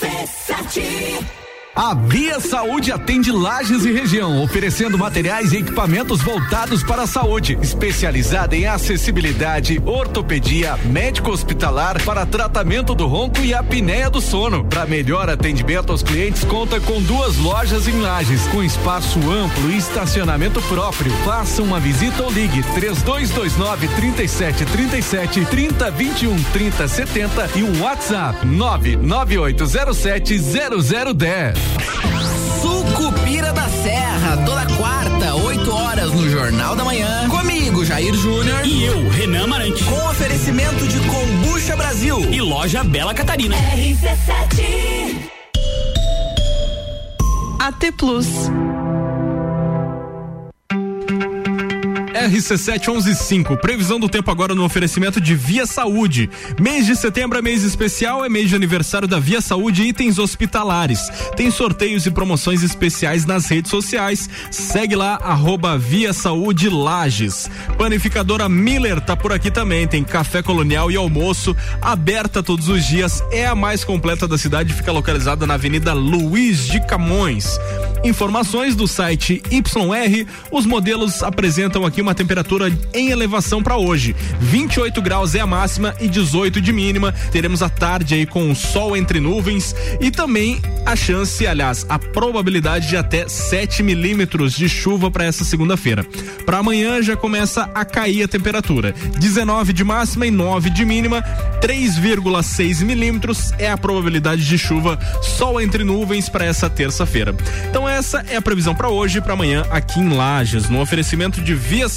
É RC7 a Via Saúde atende Lages e região, oferecendo materiais e equipamentos voltados para a saúde, especializada em acessibilidade, ortopedia, médico hospitalar para tratamento do ronco e apneia do sono. Para melhor atendimento aos clientes, conta com duas lojas em Lages, com espaço amplo e estacionamento próprio. Faça uma visita ou ligue 3229 3737 3021 3070 e um WhatsApp 99807 0010. Sucupira da Serra, toda quarta, 8 horas no Jornal da Manhã. Comigo, Jair Júnior. E eu, Renan Marante. Com oferecimento de Combucha Brasil. E loja Bela Catarina. RC7. AT Plus. RC7115, previsão do tempo agora no oferecimento de Via Saúde. Mês de setembro é mês especial, é mês de aniversário da Via Saúde Itens Hospitalares. Tem sorteios e promoções especiais nas redes sociais. Segue lá, arroba Via Saúde Lages. Panificadora Miller tá por aqui também, tem café colonial e almoço, aberta todos os dias, é a mais completa da cidade, fica localizada na Avenida Luiz de Camões. Informações do site YR, os modelos apresentam aqui uma temperatura em elevação para hoje. 28 graus é a máxima e 18 de mínima. Teremos a tarde aí com o sol entre nuvens e também a chance, aliás, a probabilidade de até 7 milímetros de chuva para essa segunda-feira. Para amanhã já começa a cair a temperatura. 19 de máxima e 9 de mínima. 3,6 milímetros é a probabilidade de chuva, sol entre nuvens para essa terça-feira. Então essa é a previsão para hoje e para amanhã aqui em Lages, no oferecimento de Via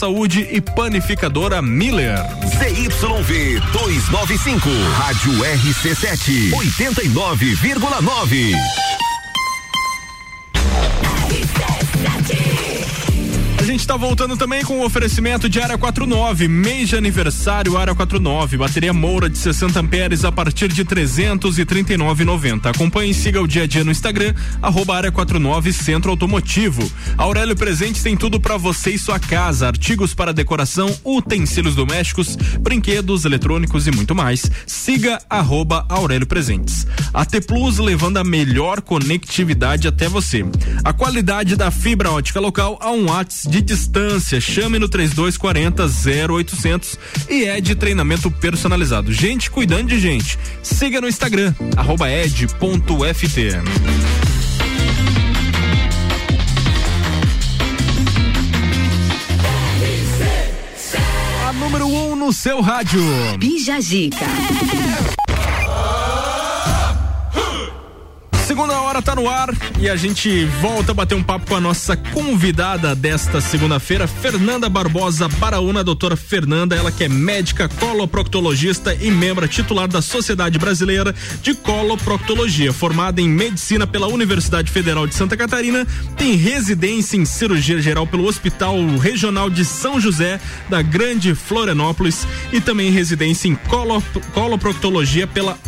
e Panificadora Miller. ZYV 295, Rádio RC7, 89,9. A gente tá voltando também com o oferecimento de Área 49, mês de aniversário Área 49, bateria Moura de 60 amperes a partir de 339,90. Acompanhe e siga o dia a dia no Instagram, arroba Área 49 Centro Automotivo. Aurélio Presentes tem tudo para você e sua casa, artigos para decoração, utensílios domésticos, brinquedos, eletrônicos e muito mais. Siga arroba Aurélio Presentes. A T Plus levando a melhor conectividade até você. A qualidade da fibra ótica local a um WhatsApp de distância. Chame no 3240 0800 e é de treinamento personalizado. Gente cuidando de gente. Siga no Instagram, ed.ft. A número 1 um no seu rádio. Bija Zica. Segunda hora tá no ar e a gente volta a bater um papo com a nossa convidada desta segunda-feira, Fernanda Barbosa Baraúna, doutora Fernanda, ela que é médica coloproctologista e membro titular da Sociedade Brasileira de Coloproctologia, formada em medicina pela Universidade Federal de Santa Catarina, tem residência em cirurgia geral pelo Hospital Regional de São José da Grande Florianópolis e também residência em colo, coloproctologia pela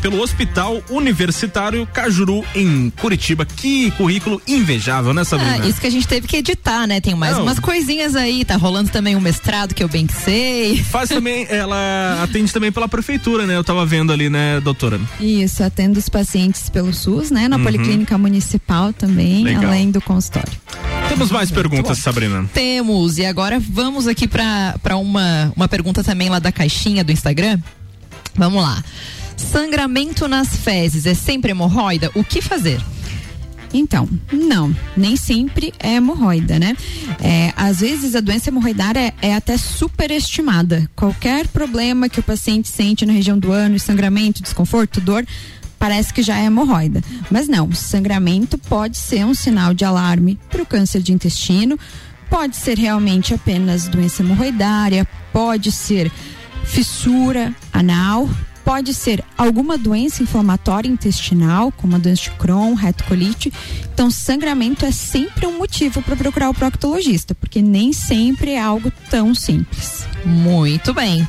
pelo Hospital Universitário Cajuru em Curitiba. Que currículo invejável, né, Sabrina? Ah, isso que a gente teve que editar, né? Tem mais Não. umas coisinhas aí, tá rolando também um mestrado que eu bem sei. Faz <laughs> também, ela atende também pela prefeitura, né? Eu tava vendo ali, né, doutora? Isso, atendo os pacientes pelo SUS, né? Na Uhum. Policlínica Municipal também, Legal. além do consultório. Temos mais perguntas, Sabrina. Temos, e agora vamos aqui pra pra uma, uma pergunta também lá da caixinha do Instagram. Vamos lá. Sangramento nas fezes é sempre hemorroida? O que fazer? Então, não, nem sempre é hemorroida, né? É, às vezes a doença hemorroidária é, é até superestimada. Qualquer problema que o paciente sente na região do ânus, sangramento, desconforto, dor, parece que já é hemorroida. Mas não, sangramento pode ser um sinal de alarme para o câncer de intestino, pode ser realmente apenas doença hemorroidária, pode ser fissura anal, pode ser alguma doença inflamatória intestinal, como a doença de Crohn, retocolite. Então, sangramento é sempre um motivo para procurar o proctologista, porque nem sempre é algo tão simples. Muito bem.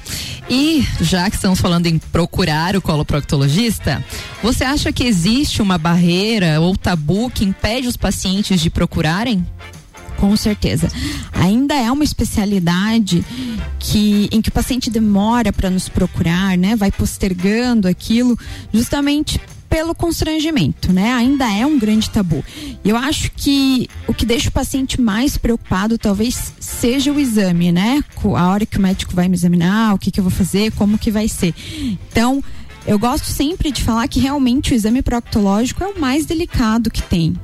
E já que estamos falando em procurar o coloproctologista, você acha que existe uma barreira ou tabu que impede os pacientes de procurarem? Com certeza. Ainda é uma especialidade que em que o paciente demora para nos procurar, né? Vai postergando aquilo justamente pelo constrangimento, né? Ainda é um grande tabu. Eu acho que o que deixa o paciente mais preocupado talvez seja o exame, né? A hora que o médico vai me examinar, o que que eu vou fazer, como que vai ser. Então, eu gosto sempre de falar que realmente o exame proctológico é o mais delicado que tem.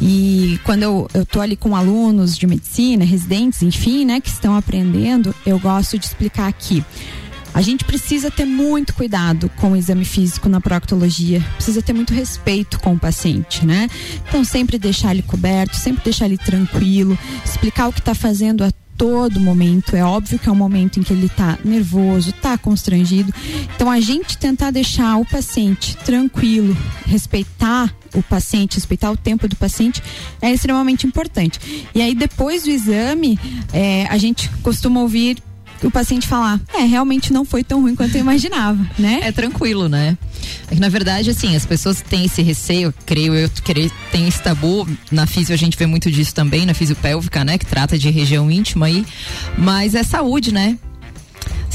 E quando eu, eu tô ali com alunos de medicina, residentes, enfim, né, que estão aprendendo, eu gosto de explicar aqui. A gente precisa ter muito cuidado com o exame físico na proctologia, precisa ter muito respeito com o paciente, né? Então, sempre deixar ele coberto, sempre deixar ele tranquilo, explicar o que está fazendo a todo momento. É óbvio que é um momento em que ele tá nervoso, tá constrangido. Então, a gente tentar deixar o paciente tranquilo, respeitar o paciente, respeitar o tempo do paciente é extremamente importante. E aí, depois do exame, é, a gente costuma ouvir o paciente falar: é, realmente não foi tão ruim quanto eu imaginava, né? É tranquilo, né? É que, na verdade, assim, as pessoas têm esse receio, creio eu, tem esse tabu. Na físio a gente vê muito disso também, na fisiopélvica, né? Que trata de região íntima aí. Mas é saúde, né?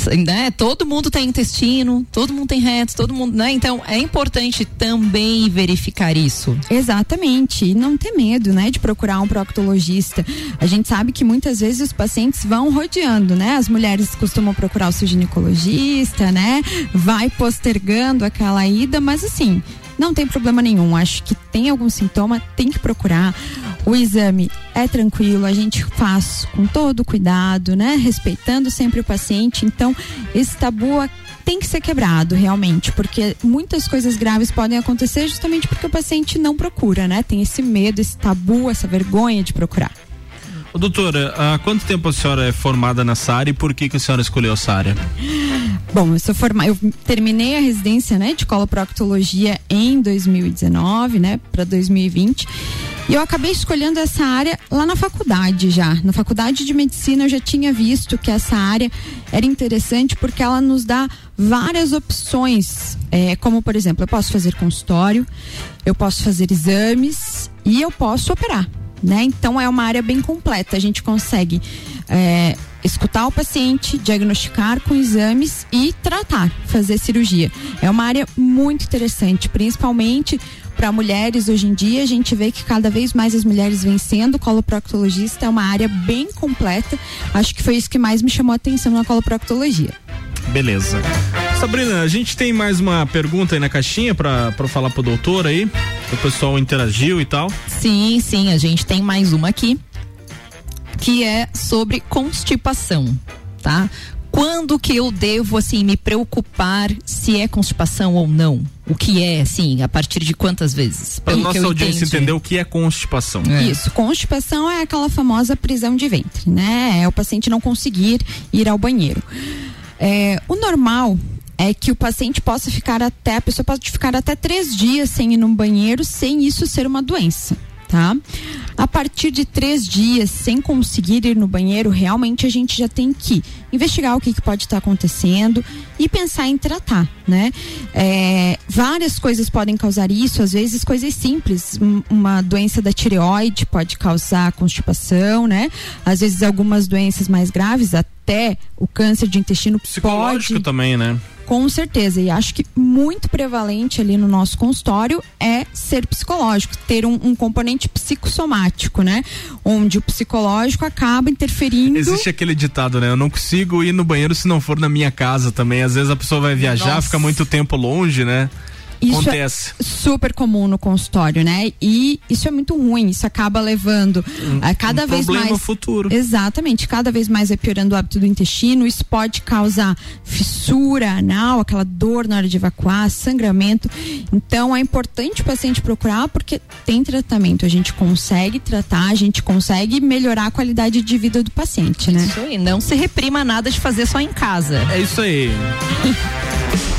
Né? Todo mundo tem intestino, todo mundo tem reto, todo mundo, né? Então é importante também verificar isso. Exatamente. E não ter medo, né, de procurar um proctologista. A gente sabe que muitas vezes os pacientes vão rodeando, né? As mulheres costumam procurar o seu ginecologista, né? Vai postergando aquela ida, mas assim, não tem problema nenhum. Acho que tem algum sintoma, tem que procurar. O exame é tranquilo, a gente faz com todo cuidado, né? Respeitando sempre o paciente. Então, esse tabu tem que ser quebrado realmente, porque muitas coisas graves podem acontecer justamente porque o paciente não procura, né? Tem esse medo, esse tabu, essa vergonha de procurar. Doutora, há quanto tempo a senhora é formada nessa área e por que, que a senhora escolheu essa área? Bom, eu sou forma... eu terminei a residência, né, de coloproctologia em 2019, né, para 2020. E eu acabei escolhendo essa área lá na faculdade já. Na faculdade de medicina eu já tinha visto que essa área era interessante porque ela nos dá várias opções. É, como, por exemplo, eu posso fazer consultório, eu posso fazer exames e eu posso operar. Né? Então é uma área bem completa. A gente consegue é, escutar o paciente, diagnosticar com exames e tratar, fazer cirurgia. É uma área muito interessante, principalmente para mulheres hoje em dia. A gente vê que cada vez mais as mulheres vêm sendo coloproctologista. É uma área bem completa. Acho que foi isso que mais me chamou a atenção na coloproctologia. Beleza. Sabrina, a gente tem mais uma pergunta aí na caixinha pra, pra falar pro doutor aí. O pessoal interagiu e tal. Sim, sim, a gente tem mais uma aqui, que é sobre constipação, tá? quando que eu devo, assim, me preocupar se é constipação ou não? O que é, assim, a partir de quantas vezes? Que nossa audiência entendi. entender o que é constipação. Isso, constipação é aquela famosa prisão de ventre, né? É o paciente não conseguir ir ao banheiro. É, o normal é que o paciente possa ficar até, a pessoa pode ficar até três dias sem ir no banheiro, sem isso ser uma doença. Tá? A partir de três dias sem conseguir ir no banheiro, realmente a gente já tem que investigar o que, que pode estar acontecendo e pensar em tratar, né? É, várias coisas podem causar isso, às vezes coisas simples. Um- Uma doença da tireoide pode causar constipação, né? Às vezes algumas doenças mais graves, até o câncer de intestino Psicológico pode também, né? Com certeza, e acho que muito prevalente ali no nosso consultório é ser psicológico, ter um, um componente psicossomático, né? Onde o psicológico acaba interferindo. Existe aquele ditado, né? Eu não consigo ir no banheiro se não for na minha casa também. Às vezes a pessoa vai viajar, Nossa. fica muito tempo longe, né? Isso Acontece. é super comum no consultório, né? E isso é muito ruim, isso acaba levando a cada um vez problema mais. futuro. Exatamente, cada vez mais vai piorando o hábito do intestino. Isso pode causar fissura anal, aquela dor na hora de evacuar, sangramento. Então é importante o paciente procurar porque tem tratamento. A gente consegue tratar, a gente consegue melhorar a qualidade de vida do paciente, né? Isso aí, não se reprima nada de fazer só em casa. É isso aí. <laughs>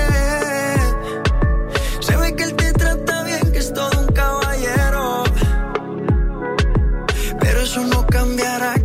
Eso no cambiará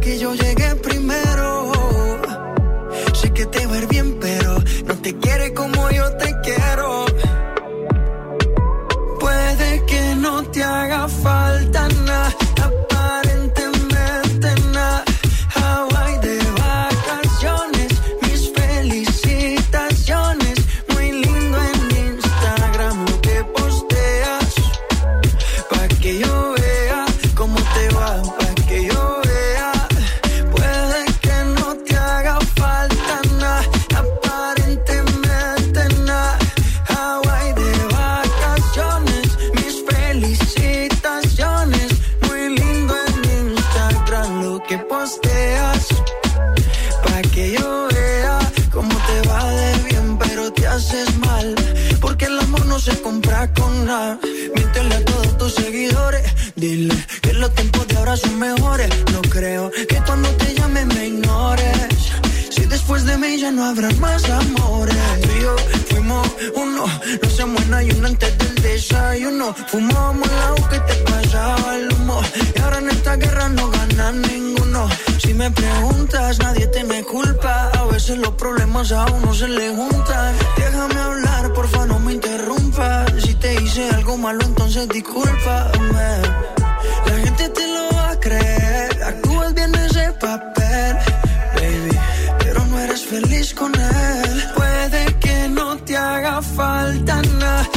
nada. Miéntele a todos tus seguidores. Dile que los tiempos de ahora son mejores. No creo que cuando te llame me ignores. Si después de mí ya no habrá más amores. Tú y yo fuimos uno. No se muera y uno antes del desayuno. Fumábamos la que te pasaba el humo. Y ahora en esta guerra no gana ninguno. Si me preguntas, nadie te me culpa. A veces los problemas a uno se le juntan. Déjame hablar, porfa, no me interrumpas. Hice algo malo, entonces discúlpame. La gente te lo va a creer. Actúas bien ese papel, baby. Pero no eres feliz con él. Puede que no te haga falta nada,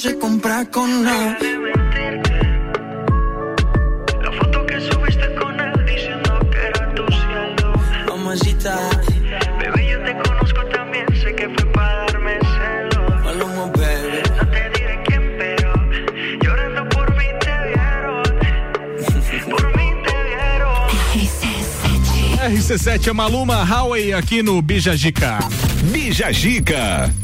se compra con nada. La foto que subiste con él diciendo que era tu cielo. Mamacita, bebé, yo te conozco también, sé que fue para darme celos. Maluma, baby. No te diré quién, pero llorando por mí te vieron. Por mí te vieron. RC7 é Maluma Highway aqui no Bijagica. Bijagica. A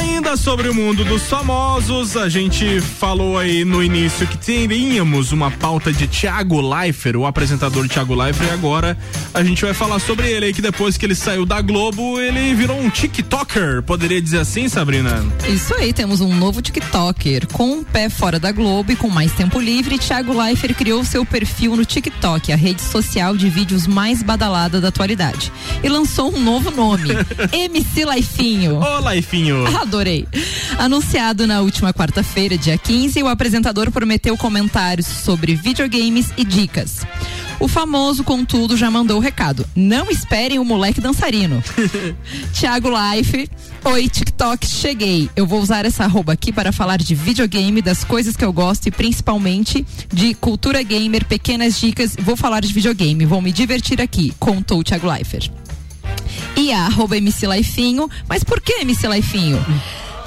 Ainda sobre o mundo dos famosos, a gente falou aí no início que teríamos uma pauta de Thiago Leifert, o apresentador Thiago Leifert, e agora a gente vai falar sobre ele aí, que depois que ele saiu da Globo, ele virou um TikToker, poderia dizer assim, Sabrina? Isso aí, temos um novo TikToker. Com um pé fora da Globo e com mais tempo livre, Thiago Leifert criou seu perfil no TikTok, a rede social de vídeos mais badalada da atualidade. E lançou um novo nome, <laughs> MC Laifinho. Ô, Laifinho! Adorei. Anunciado na última quarta-feira, dia 15, o apresentador prometeu comentários sobre videogames e dicas. O famoso, contudo, já mandou o recado. Não esperem o moleque dançarino. <laughs> Tiago Life. Oi, TikTok, cheguei. Eu vou usar essa arroba aqui para falar de videogame, das coisas que eu gosto e principalmente de cultura gamer, pequenas dicas. Vou falar de videogame, vou me divertir aqui, contou o Thiago Leifert. E a arroba MC Laifinho. Mas por que MC Laifinho?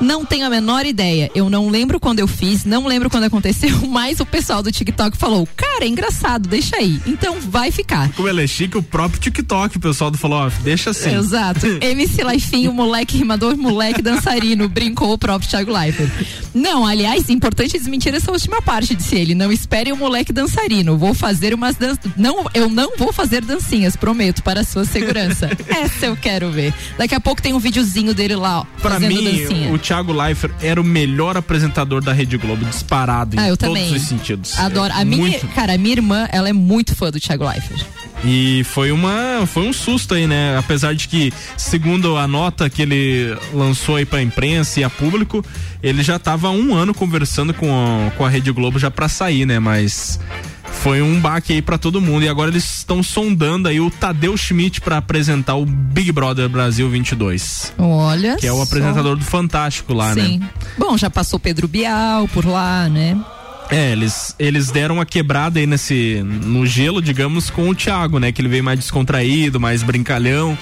Não tenho a menor ideia. Eu não lembro quando eu fiz, não lembro quando aconteceu, <laughs> mas o pessoal do TikTok falou: Cara, é engraçado, deixa aí. Então vai ficar. Como ele é chique, o próprio TikTok, o pessoal falou: Ó, deixa assim. Exato. <laughs> MC Laifinho, moleque rimador, moleque dançarino, brincou o próprio Thiago Leifert. Não, aliás, importante desmentir essa última parte, disse ele. Não esperem o moleque dançarino. Vou fazer umas dan... Não, eu não vou fazer dancinhas, prometo, para a sua segurança. <laughs> Essa eu quero ver. Daqui a pouco tem um videozinho dele lá, ó, Pra fazendo mim, dancinha. o Thiago Leifert era o melhor apresentador da Rede Globo, disparado Ah, em todos também. os sentidos. Adoro. É A minha, muito. cara, a minha irmã, ela é muito fã do Thiago Leifert. E foi uma foi um susto aí, né? Apesar de que, segundo a nota que ele lançou aí pra imprensa e a público, ele já tava há um ano conversando com a, com a Rede Globo já pra sair, né? Mas foi um baque aí pra todo mundo. E agora eles estão sondando aí o Tadeu Schmidt pra apresentar o Big Brother Brasil 22. Olha. Que é o só. apresentador do Fantástico lá, Sim. né? Bom, já passou Pedro Bial por lá, né? É, eles, eles deram uma quebrada aí nesse, no gelo, digamos, com o Thiago, né? Que ele veio mais descontraído, mais brincalhão.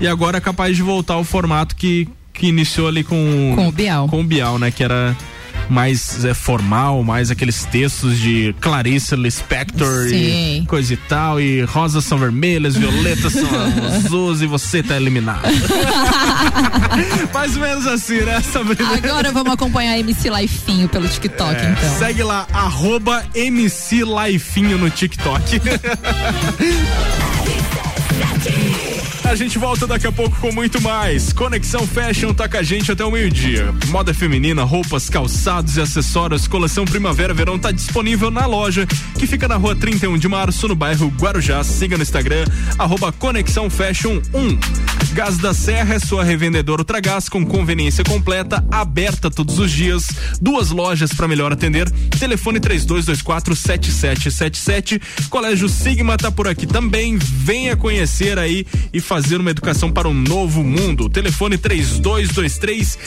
E agora é capaz de voltar ao formato que, que iniciou ali com, Com o Bial. Com o Bial, né? Que era mais é, formal, mais aqueles textos de Clarice Lispector Sim. e coisa e tal. E rosas são vermelhas, violetas são <laughs> azuis e você tá eliminado. <laughs> mais ou menos assim, né, Sabrina? Agora vamos acompanhar MC Laifinho pelo TikTok, É, então. Segue lá, arroba MC Laifinho no TikTok. <laughs> A gente volta daqui a pouco com muito mais. Conexão Fashion tá com a gente até o meio-dia. Moda feminina, roupas, calçados e acessórios, coleção Primavera-Verão tá disponível na loja, que fica na rua 31 de março, no bairro Guarujá. Siga no Instagram, arroba Conexão Fashion 1. Gás da Serra é sua revendedora Ultragás com conveniência completa, aberta todos os dias. Duas lojas para melhor atender. Telefone 32247777. Colégio Sigma tá por aqui também. Venha conhecer aí e fazer uma educação para um novo mundo. Telefone 3223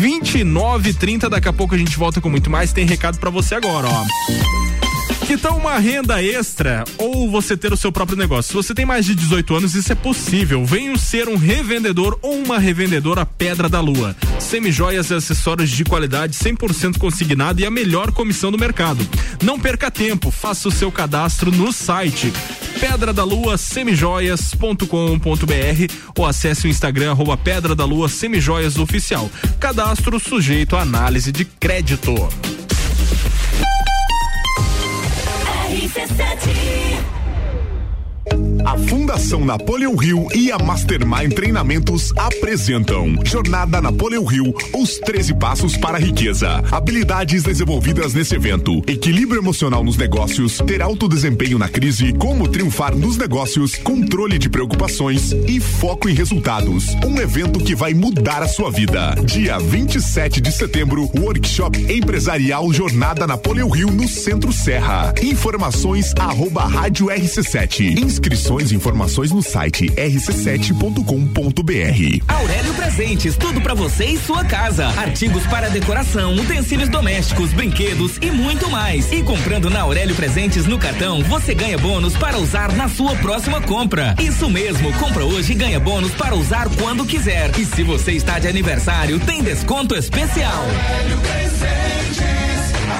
2930. Daqui a pouco a gente volta com muito mais. Tem recado para você agora, ó. Que tal uma renda extra ou você ter o seu próprio negócio? Se você tem mais de 18 anos, isso é possível. Venha ser um revendedor ou uma revendedora Pedra da Lua. Semijoias e acessórios de qualidade 100% consignado e a melhor comissão do mercado. Não perca tempo, faça o seu cadastro no site pedra da lua semijoias.com.br ou acesse o Instagram arroba pedra da lua semijoias oficial. Cadastro sujeito à análise de crédito. RC7 a Fundação Napoleão Rio e a Mastermind Treinamentos apresentam Jornada Napoleão Rio, os 13 passos para a riqueza. Habilidades desenvolvidas nesse evento, equilíbrio emocional nos negócios, ter alto desempenho na crise, como triunfar nos negócios, controle de preocupações e foco em resultados. Um evento que vai mudar a sua vida. Dia 27 de setembro, workshop empresarial Jornada Napoleão Rio no Centro Serra. Informações arroba rádio RC7. Inscrições e informações no site rc7.com.br. Aurélio Presentes, tudo pra você e sua casa. Artigos para decoração, utensílios domésticos, brinquedos e muito mais. E comprando na Aurélio Presentes no cartão, você ganha bônus para usar na sua próxima compra. Isso mesmo, compra hoje e ganha bônus para usar quando quiser. E se você está de aniversário, tem desconto especial.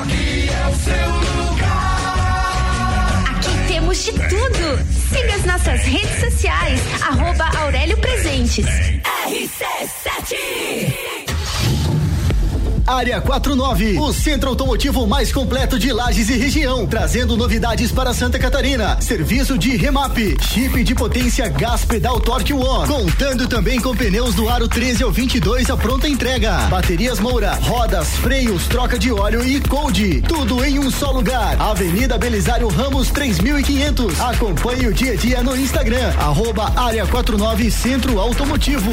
Aqui temos de tudo. Siga as nossas redes sociais, arroba Aurélio Presentes. RC7 Área 49, o centro automotivo mais completo de Lages e região, trazendo novidades para Santa Catarina. Serviço de remap, chip de potência gás pedal Torque One, contando também com pneus do aro 13 ao 22 a pronta entrega. Baterias Moura, rodas, freios, troca de óleo e cold. Tudo em um só lugar. Avenida Belisário Ramos 3500. Acompanhe o dia a dia no Instagram, arroba área 49 Centro Automotivo.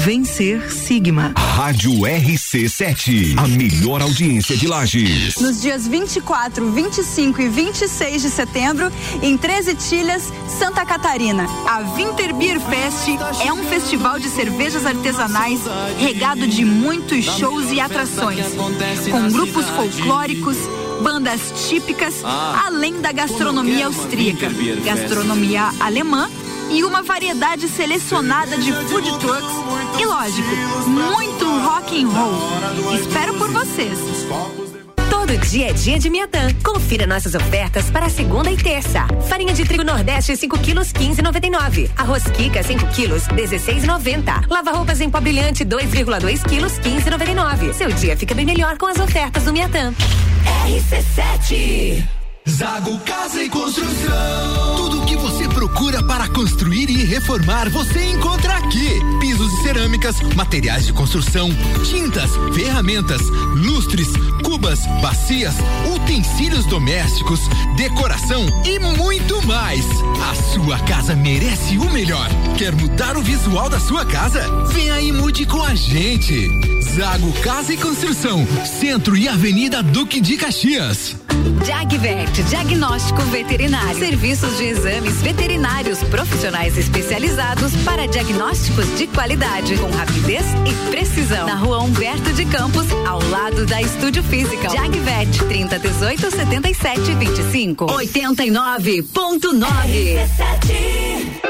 Vencer Sigma. Rádio RC7, a melhor audiência de Lages. Nos dias 24, 25 e 26 de setembro, em 13 Tilhas, Santa Catarina. A Winter Beer Fest é um festival de cervejas artesanais regado de muitos shows e atrações, com grupos folclóricos, bandas típicas, além da gastronomia austríaca, gastronomia alemã e uma variedade selecionada de food trucks e, lógico, muito rock and roll. Espero por vocês. Todo dia é dia de Miatã. Confira nossas ofertas para segunda e terça. Farinha de trigo Nordeste 5 quilos 15,99. Arroz Kika 5 quilos 16,90. Lava roupas em pó brilhante 2,2 quilos 15,99. Seu dia fica bem melhor com as ofertas do Miatã. RC7 Zago Casa e Construção. Tudo o que você procura para construir e reformar, você encontra aqui. Pisos e cerâmicas, materiais de construção, tintas, ferramentas, lustres, cubas, bacias, utensílios domésticos, decoração e muito mais. A sua casa merece o melhor. Quer mudar o visual da sua casa? Aí e mude com a gente. Zago Casa e Construção, Centro e Avenida Duque de Caxias. Jagvet, diagnóstico veterinário. Serviços de exames veterinários profissionais especializados para diagnósticos de qualidade, com rapidez e precisão. Na rua Humberto de Campos, ao lado da Estúdio Física. Jagvet, 30 18 77 25. 89.9.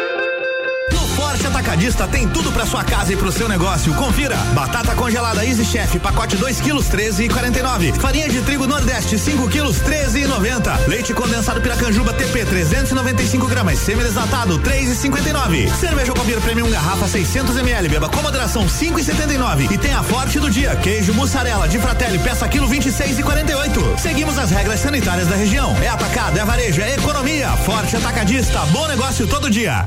Atacadista tem tudo pra sua casa e pro seu negócio. Confira: batata congelada Easy Chef, pacote 2 quilos 13 e 49. Farinha de trigo Nordeste 5 quilos 13 e 90. Leite condensado Piracanjuba TP 395 gramas, semi-desnatado 3 e 59. Cerveja Copir Premium garrafa 600 ml, beba com moderação 5 e 79. E tem a Forte do dia: queijo mussarela de Fratelli peça quilo 26 e 48. Seguimos as regras sanitárias da região. É atacado, é varejo, é economia. Forte Atacadista, bom negócio todo dia.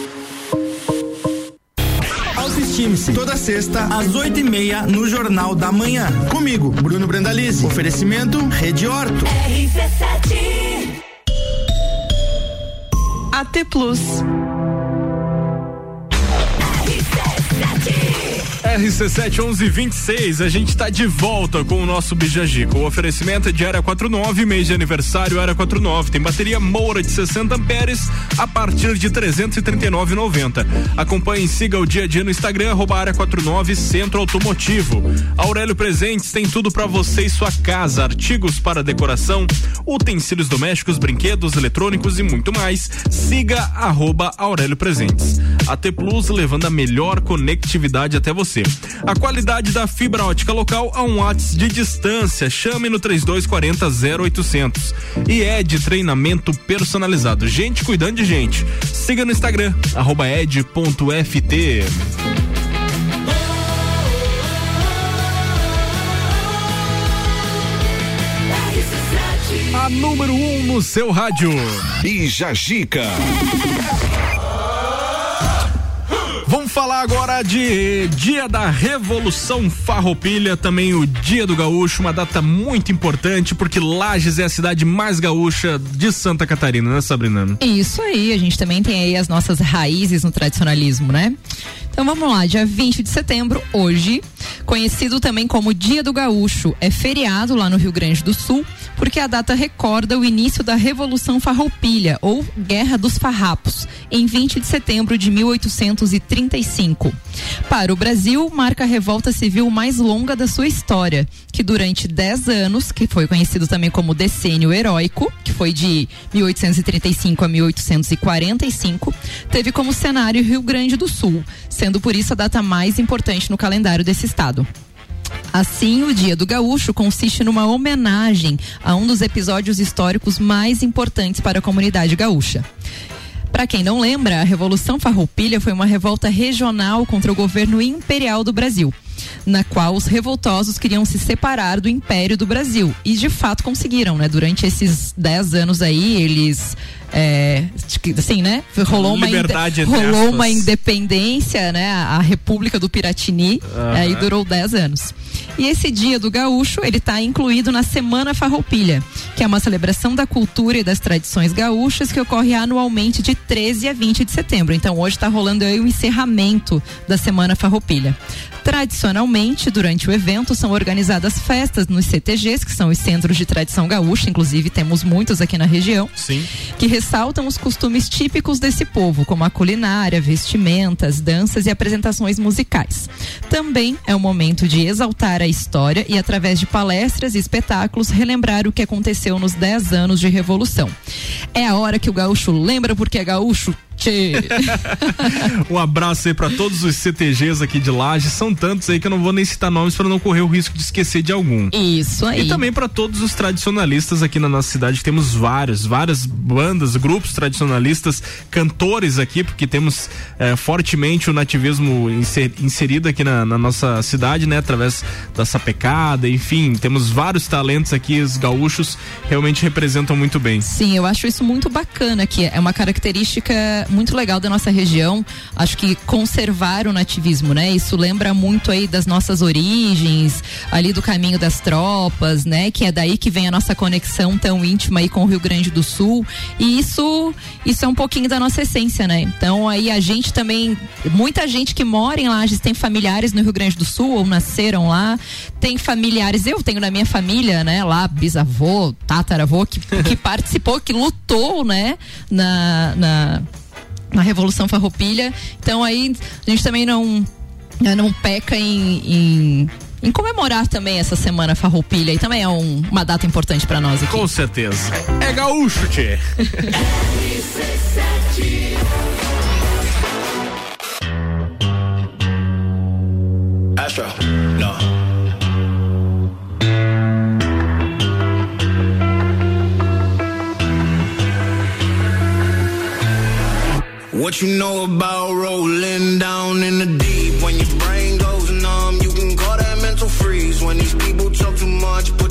Autoestime-se. Toda sexta, às oito e meia, no Jornal da Manhã. Comigo, Bruno Brandalize. Oferecimento Rede Horto. RC7 AT Plus. RC7 1126, a gente tá de volta com o nosso Bijagico. O oferecimento é de Área 49, mês de aniversário Área 49. Tem bateria Moura de 60 amperes a partir de 339,90. Acompanhe e siga o dia a dia no Instagram, arroba Área 49 Centro Automotivo. Aurélio Presentes tem tudo para você e sua casa: artigos para decoração, utensílios domésticos, brinquedos, eletrônicos e muito mais. Siga arroba Aurélio Presentes. A T Plus levando a melhor conectividade até você. A qualidade da fibra ótica local a um watts de distância. Chame no 3240 0800. E é de treinamento personalizado. Gente cuidando de gente. Siga no Instagram, arroba ed.ft. A número 1 um no seu rádio. Bija Gica. Vamos falar agora de Dia da Revolução Farroupilha, também o Dia do Gaúcho, uma data muito importante porque Lages é a cidade mais gaúcha de Santa Catarina, né, Sabrina? Isso aí, a gente também tem aí as nossas raízes no tradicionalismo, né? Então vamos lá, dia 20 de setembro, hoje, conhecido também como Dia do Gaúcho, é feriado lá no Rio Grande do Sul, porque a data recorda o início da Revolução Farroupilha, ou Guerra dos Farrapos, em 20 de setembro de 1835. Para o Brasil, marca a revolta civil mais longa da sua história, que durante 10 anos, que foi conhecido também como Decênio Heróico, que foi de 1835 a 1845, teve como cenário Rio Grande do Sul, sendo por isso a data mais importante no calendário desse estado. Assim, o Dia do Gaúcho consiste numa homenagem a um dos episódios históricos mais importantes para a comunidade gaúcha. Para quem não lembra, a Revolução Farroupilha foi uma revolta regional contra o governo imperial do Brasil, na qual os revoltosos queriam se separar do Império do Brasil e de fato conseguiram, né? Durante esses 10 anos aí, eles é, assim, né? Rolou uma, rolou uma independência, né? A República do Piratini, Aham. aí durou 10 anos. E esse dia do gaúcho, ele está incluído na Semana Farroupilha, que é uma celebração da cultura e das tradições gaúchas que ocorre anualmente de 13 a 20 de setembro. Então hoje está rolando aí o encerramento da Semana Farroupilha. Tradicionalmente, durante o evento, são organizadas festas nos CTGs, que são os Centros de Tradição Gaúcha, inclusive temos muitos aqui na região Sim. que ressaltam os costumes típicos desse povo, como a culinária, vestimentas, danças e apresentações musicais. Também é um momento de exaltar a história e, através de palestras e espetáculos, relembrar o que aconteceu nos 10 anos de Revolução. É a hora que o gaúcho lembra porque é gaúcho. Tchê. <laughs> Um abraço aí pra todos os CTGs aqui de Lages, são tantos aí que eu não vou nem citar nomes para não correr o risco de esquecer de algum. Isso aí. E também para todos os tradicionalistas aqui na nossa cidade, temos vários, várias bandas, grupos tradicionalistas, cantores aqui, porque temos eh, fortemente o nativismo inser- inserido aqui na, na nossa cidade, né? Através da sapecada, enfim, temos vários talentos aqui, os gaúchos realmente representam muito bem. Sim, eu acho isso muito bacana, que é uma característica muito legal da nossa região. Acho que conservar o nativismo, né? Isso lembra muito aí das nossas origens, ali do caminho das tropas, né? Que é daí que vem a nossa conexão tão íntima aí com o Rio Grande do Sul. E isso, isso é um pouquinho da nossa essência, né? Então aí a gente também, muita gente que mora em Lages tem familiares no Rio Grande do Sul ou nasceram lá, tem familiares, eu tenho na minha família, né? Lá, bisavô, tataravô, que, que <laughs> participou, que lutou, né? Na, na, na Revolução Farroupilha. Então aí a gente também não, né, não peca em, em, em comemorar também essa semana Farroupilha e também é um- uma data importante para nós aqui. Com certeza. É gaúcho, tchê. Astro, no. What you know about rolling down in the deep? When your brain goes numb, you can call that mental freeze. When these people talk too much, put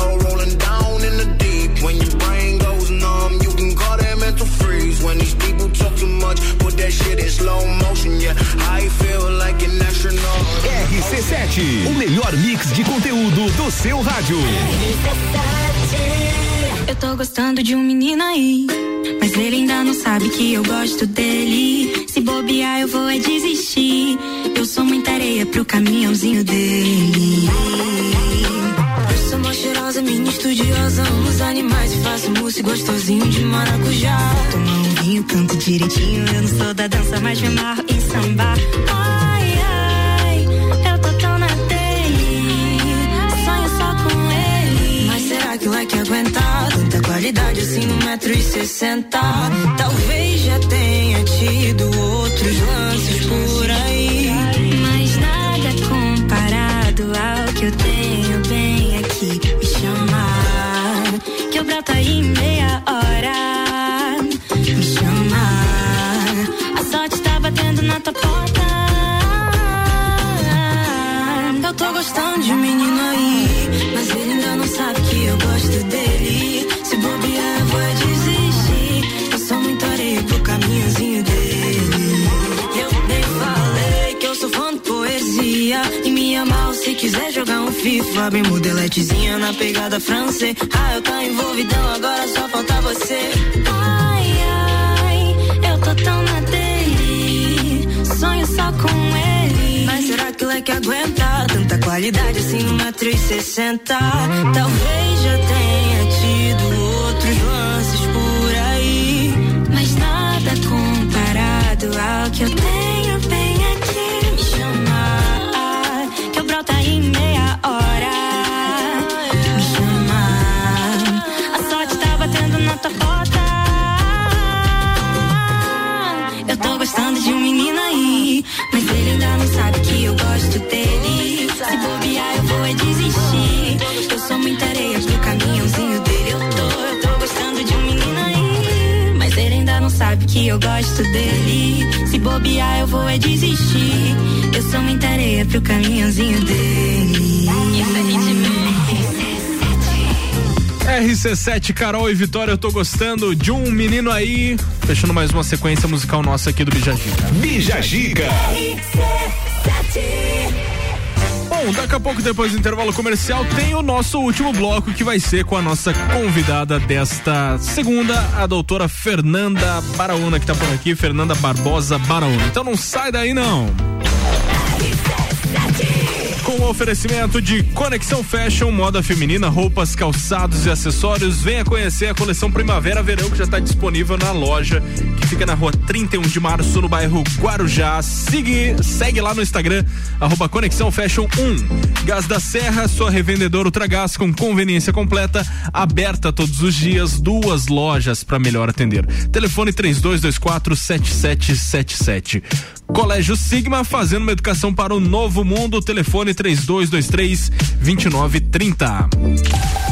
motion. Yeah, I feel like an astronaut. RC7, o melhor mix de conteúdo do seu rádio. Eu tô gostando de um menino aí, mas ele ainda não sabe que eu gosto dele. Se bobear, eu vou é desistir. Eu sou muita areia pro caminhãozinho dele. Minha estudiosa. Amo os animais e faço mousse gostosinho de maracujá. Tomar um vinho, canto direitinho. Eu não sou da dança, mas me amarro em samba. Ai, ai, eu tô tão na dele. Sonho só com ele. Mas será que vai que aguentar tanta qualidade assim no metro e sessenta? Talvez já tenha tido outros lances por aí. Mas nada comparado ao que eu tenho meia hora. Me chamar, a sorte tá batendo na tua porta. Eu tô gostando de um menino aí, mas ele ainda não sabe que eu gosto dele. E me amar se quiser jogar um FIFA. Bem modeletezinha na pegada francês. Ah, eu tá envolvidão, agora só falta você. Ai, ai, eu tô tão na dele. Sonho só com ele. Mas será que o leque aguenta tanta qualidade assim e sessenta? Talvez já tenha que eu gosto dele. Se bobear, eu vou é desistir. Eu sou muita areia pro caminhãozinho dele. Isso a gente RC7, Carol e Vitória, eu tô gostando de um menino aí. Fechando mais uma sequência musical nossa aqui do Bijagica. Bijagica. Bom, daqui a pouco, depois do intervalo comercial, tem o nosso último bloco que vai ser com a nossa convidada desta segunda, a doutora Fernanda Baraúna, que tá por aqui, Fernanda Barbosa Baraúna. Então não sai daí não. Com o oferecimento de Conexão Fashion, moda feminina, roupas, calçados e acessórios, venha conhecer a coleção Primavera-Verão que já está disponível na loja, fica na rua 31 de março, no bairro Guarujá. Sigue, segue lá no Instagram, arroba Conexão Fashion 1. Gás da Serra, sua revendedora Ultragás com conveniência completa, aberta todos os dias, duas lojas para melhor atender. Telefone 3224 7777. Colégio Sigma, fazendo uma educação para o novo mundo. Telefone 3223 2930.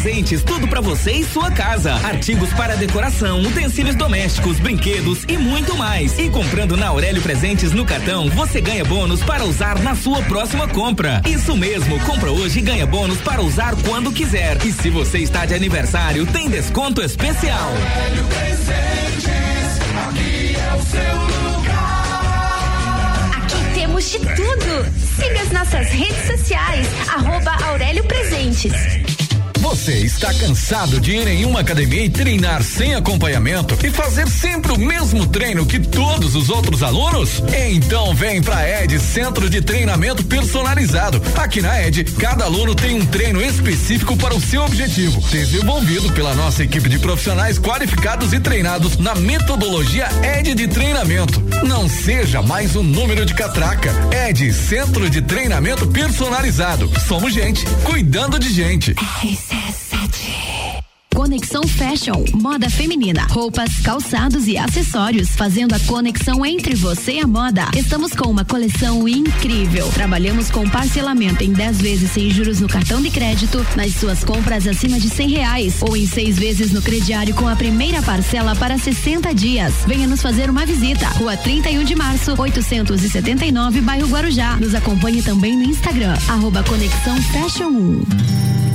Presentes, tudo pra você e sua casa. Artigos para decoração, utensílios domésticos, brinquedos e muito mais. E comprando na Aurélio Presentes no cartão, você ganha bônus para usar na sua próxima compra. Isso mesmo, compra hoje e ganha bônus para usar quando quiser. E se você está de aniversário, tem desconto especial. Aurélio Presentes, aqui é o seu lugar. Aqui temos de tudo. Siga as nossas redes sociais, arroba Aurélio Presentes. Você está cansado de ir em uma academia e treinar sem acompanhamento e fazer sempre o mesmo treino que todos os outros alunos? Então vem pra ED Centro de Treinamento Personalizado. Aqui na ED, cada aluno tem um treino específico para o seu objetivo, desenvolvido pela nossa equipe de profissionais qualificados e treinados na metodologia ED de treinamento. Não seja mais um número de catraca. ED Centro de Treinamento Personalizado. Somos gente cuidando de gente. Conexão Fashion, moda feminina, roupas, calçados e acessórios, fazendo a conexão entre você e a moda. Estamos com uma coleção incrível. Trabalhamos com parcelamento em 10 vezes sem juros no cartão de crédito, nas suas compras acima de 100 reais ou em seis vezes no crediário com a primeira parcela para 60 dias. Venha nos fazer uma visita. Rua 31 de março, 879, bairro Guarujá. Nos acompanhe também no Instagram, arroba Conexão Fashion 1.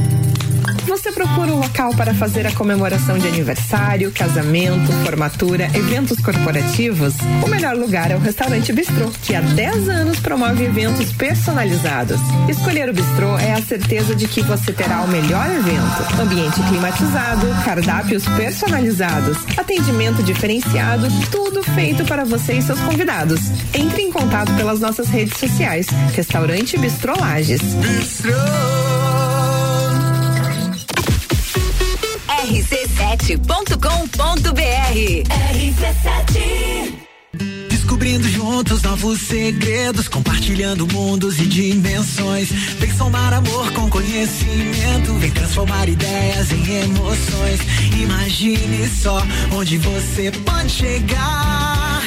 Você procura um local para fazer a comemoração de aniversário, casamento, formatura, eventos corporativos? O melhor lugar é o Restaurante Bistrô, que há 10 anos promove eventos personalizados. Escolher o Bistrô é a certeza de que você terá o melhor evento. Ambiente climatizado, cardápios personalizados, atendimento diferenciado, tudo feito para você e seus convidados. Entre em contato pelas nossas redes sociais. Restaurante Bistrô Lages. Bistrô. rc7.com.br. RC7 Descobrindo juntos novos segredos, compartilhando mundos e dimensões. Vem somar amor com conhecimento, vem transformar ideias em emoções. Imagine só onde você pode chegar.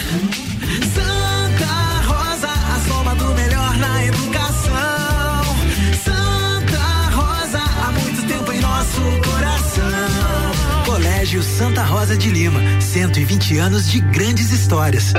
Colégio Santa Rosa de Lima, 120 anos de grandes histórias.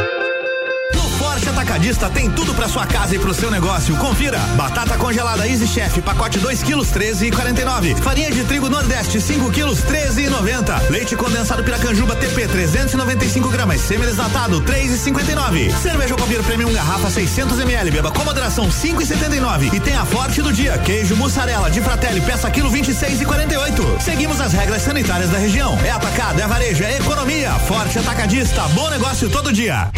Atacadista tem tudo para sua casa e pro seu negócio. Confira: batata congelada Easy Chef, pacote 2 quilos 13,49. Farinha de trigo Nordeste 5 quilos 13,90. Leite condensado Piracanjuba TP 395 gramas, semi-desnatado 3,59. Cerveja Copir Premium garrafa 600 ml, beba com moderação 5,79. E tem a Forte do dia: queijo mussarela de Fratelli peça quilo 26,48. Seguimos as regras sanitárias da região. É atacado, é varejo, é economia. Forte Atacadista, bom negócio todo dia.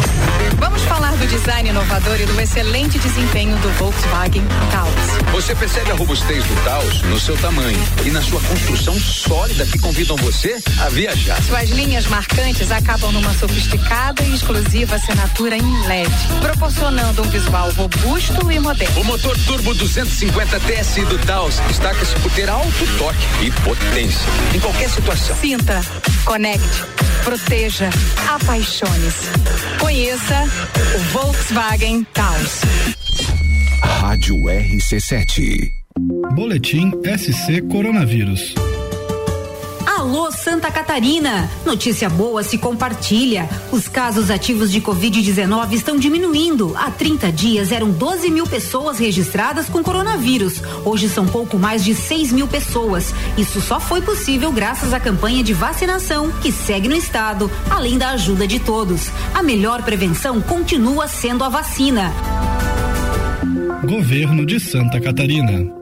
Vamos falar do design inovador e do excelente desempenho do Volkswagen Taos. Você percebe a robustez do Taos no seu tamanho e na sua construção sólida que convidam você a viajar. Suas linhas marcantes acabam numa sofisticada e exclusiva assinatura em LED, proporcionando um visual robusto e moderno. O motor turbo 250 TSI do Taos destaca-se por ter alto torque e potência em qualquer situação. Sinta, conecte, proteja, apaixone-se. Conheça o Volkswagen Taos. Rádio RC7. Boletim SC Coronavírus. Alô Santa Catarina! Notícia boa se compartilha. Os casos ativos de Covid-19 estão diminuindo. Há 30 dias eram 12 mil pessoas registradas com coronavírus. Hoje são pouco mais de 6 mil pessoas. Isso só foi possível graças à campanha de vacinação que segue no estado, além da ajuda de todos. A melhor prevenção continua sendo a vacina. Governo de Santa Catarina.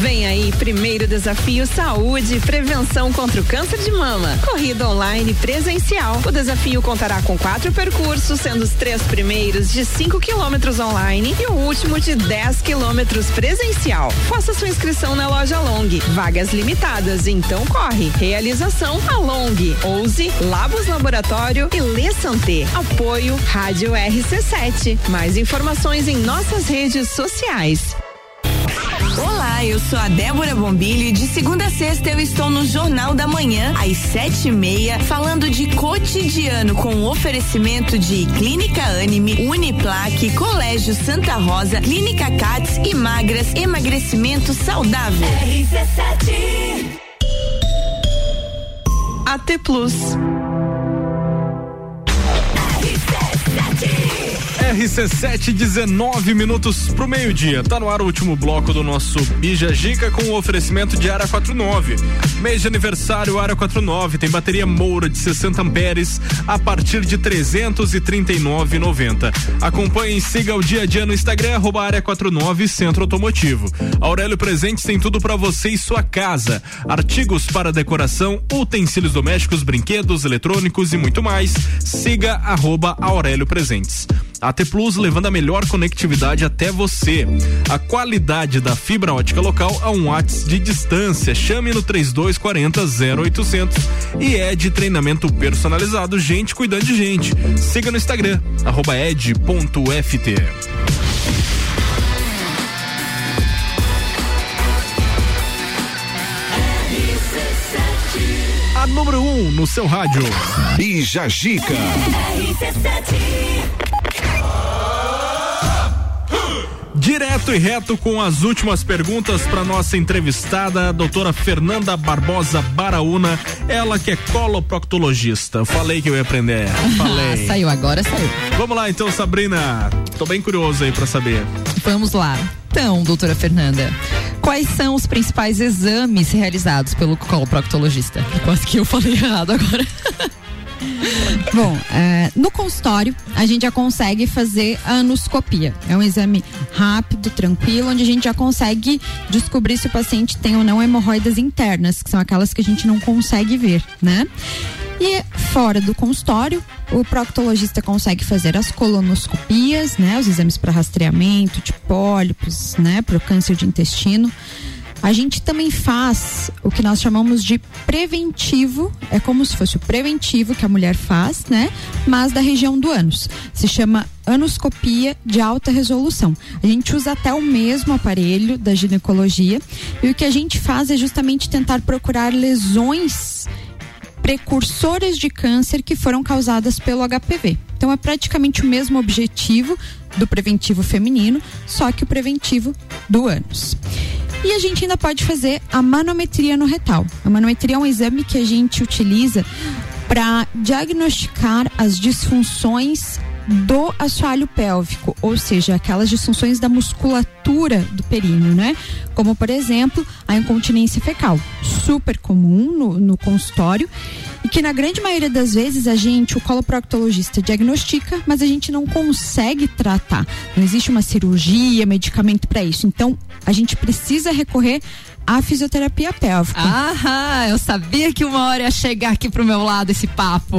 Vem aí, primeiro desafio Saúde Prevenção contra o Câncer de Mama. Corrida online presencial. O desafio contará com quatro percursos, sendo os três primeiros de 5 quilômetros online e o último de 10 quilômetros presencial. Faça sua inscrição na loja Long. Vagas limitadas, então corre. Realização a Long, Ouse, Labos Laboratório e Lê Santé. Apoio Rádio RC7. Mais informações em nossas redes sociais. Olá, eu sou a Débora Bombilho e de segunda a sexta eu estou no Jornal da Manhã, às sete e meia, falando de cotidiano com oferecimento de Clínica Anime, Uniplaque, Colégio Santa Rosa, Clínica Cats e Magras, emagrecimento saudável. RC7 AT Plus. RC7, 19 minutos pro meio-dia. Tá no ar o último bloco do nosso Bija Gica com o oferecimento de Ara 49. Mês de aniversário Ara 49 tem bateria Moura de 60 amperes a partir de 339,90. Acompanhe e siga o dia a dia no Instagram arroba Área 49 Centro Automotivo. Aurélio Presentes tem tudo para você e sua casa. Artigos para decoração, utensílios domésticos, brinquedos, eletrônicos e muito mais. Siga arroba Aurélio Presentes. AT Plus levando a melhor conectividade até você. A qualidade da fibra ótica local a um watts de distância. Chame no 3240 0800 e é de treinamento personalizado, gente cuidando de gente. Siga no Instagram, arroba ed.ft. RC7 número 1 um no seu rádio. Bija Gica. Direto e reto com as últimas perguntas para nossa entrevistada, a doutora Fernanda Barbosa Baraúna, ela que é coloproctologista. Falei que eu ia aprender. Falei. Ah, saiu agora, saiu. Vamos lá então, Sabrina. Tô bem curioso aí para saber. Vamos lá. Então, doutora Fernanda, quais são os principais exames realizados pelo coloproctologista? Quase que eu falei errado agora. <laughs> Bom, é, no consultório a gente já consegue fazer a anoscopia. É um exame rápido, tranquilo, onde a gente já consegue descobrir se o paciente tem ou não hemorroidas internas, que são aquelas que a gente não consegue ver, né? E fora do consultório, o proctologista consegue fazer as colonoscopias, né? Os exames para rastreamento de pólipos, né? Para o câncer de intestino. A gente também faz o que nós chamamos de preventivo, é como se fosse o preventivo que a mulher faz, né? Mas da região do ânus. Se chama anoscopia de alta resolução. A gente usa até o mesmo aparelho da ginecologia e o que a gente faz é justamente tentar procurar lesões precursoras de câncer que foram causadas pelo HPV. Então é praticamente o mesmo objetivo do preventivo feminino, só que o preventivo do ânus. E a gente ainda pode fazer a manometria no retal. A manometria é um exame que a gente utiliza para diagnosticar as disfunções do assoalho pélvico, ou seja, aquelas disfunções da musculatura do períneo, né? Como, por exemplo, a incontinência fecal, super comum no, no consultório que na grande maioria das vezes a gente, o coloproctologista, diagnostica, mas a gente não consegue tratar. Não existe uma cirurgia, medicamento para isso. Então, a gente precisa recorrer à fisioterapia pélvica. Ah, eu sabia que uma hora ia chegar aqui pro meu lado esse papo.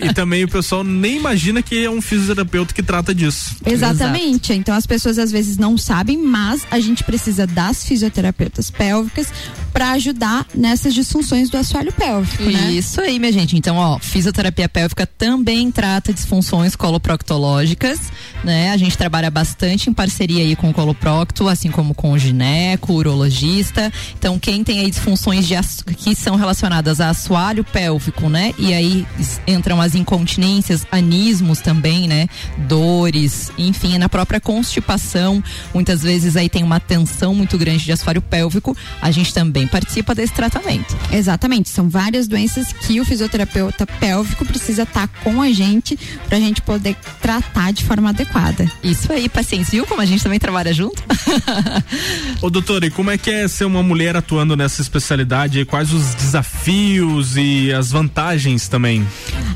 E, e também o pessoal nem imagina que é um fisioterapeuta que trata disso. Exatamente. Então as pessoas às vezes não sabem, mas a gente precisa das fisioterapeutas pélvicas para ajudar nessas disfunções do assoalho pélvico, né? Isso aí, minha gente. Então, ó, fisioterapia pélvica também trata disfunções coloproctológicas, né? A gente trabalha bastante em parceria aí com o coloprocto, assim como com o gineco, urologista. Então, quem tem aí disfunções de que são relacionadas a assoalho pélvico, né? E aí entram as incontinências, anismos também, né? Dores, enfim, na própria constipação, muitas vezes aí tem uma tensão muito grande de assoalho pélvico, a gente também participa desse tratamento. Exatamente, são várias doenças que o fisioterapeuta pélvico precisa estar com a gente para a gente poder tratar de forma adequada. Isso aí, pacientes, viu como a gente também trabalha junto? <laughs> Ô doutora, e como é que é ser uma mulher atuando nessa especialidade? E Quais os desafios e as vantagens também?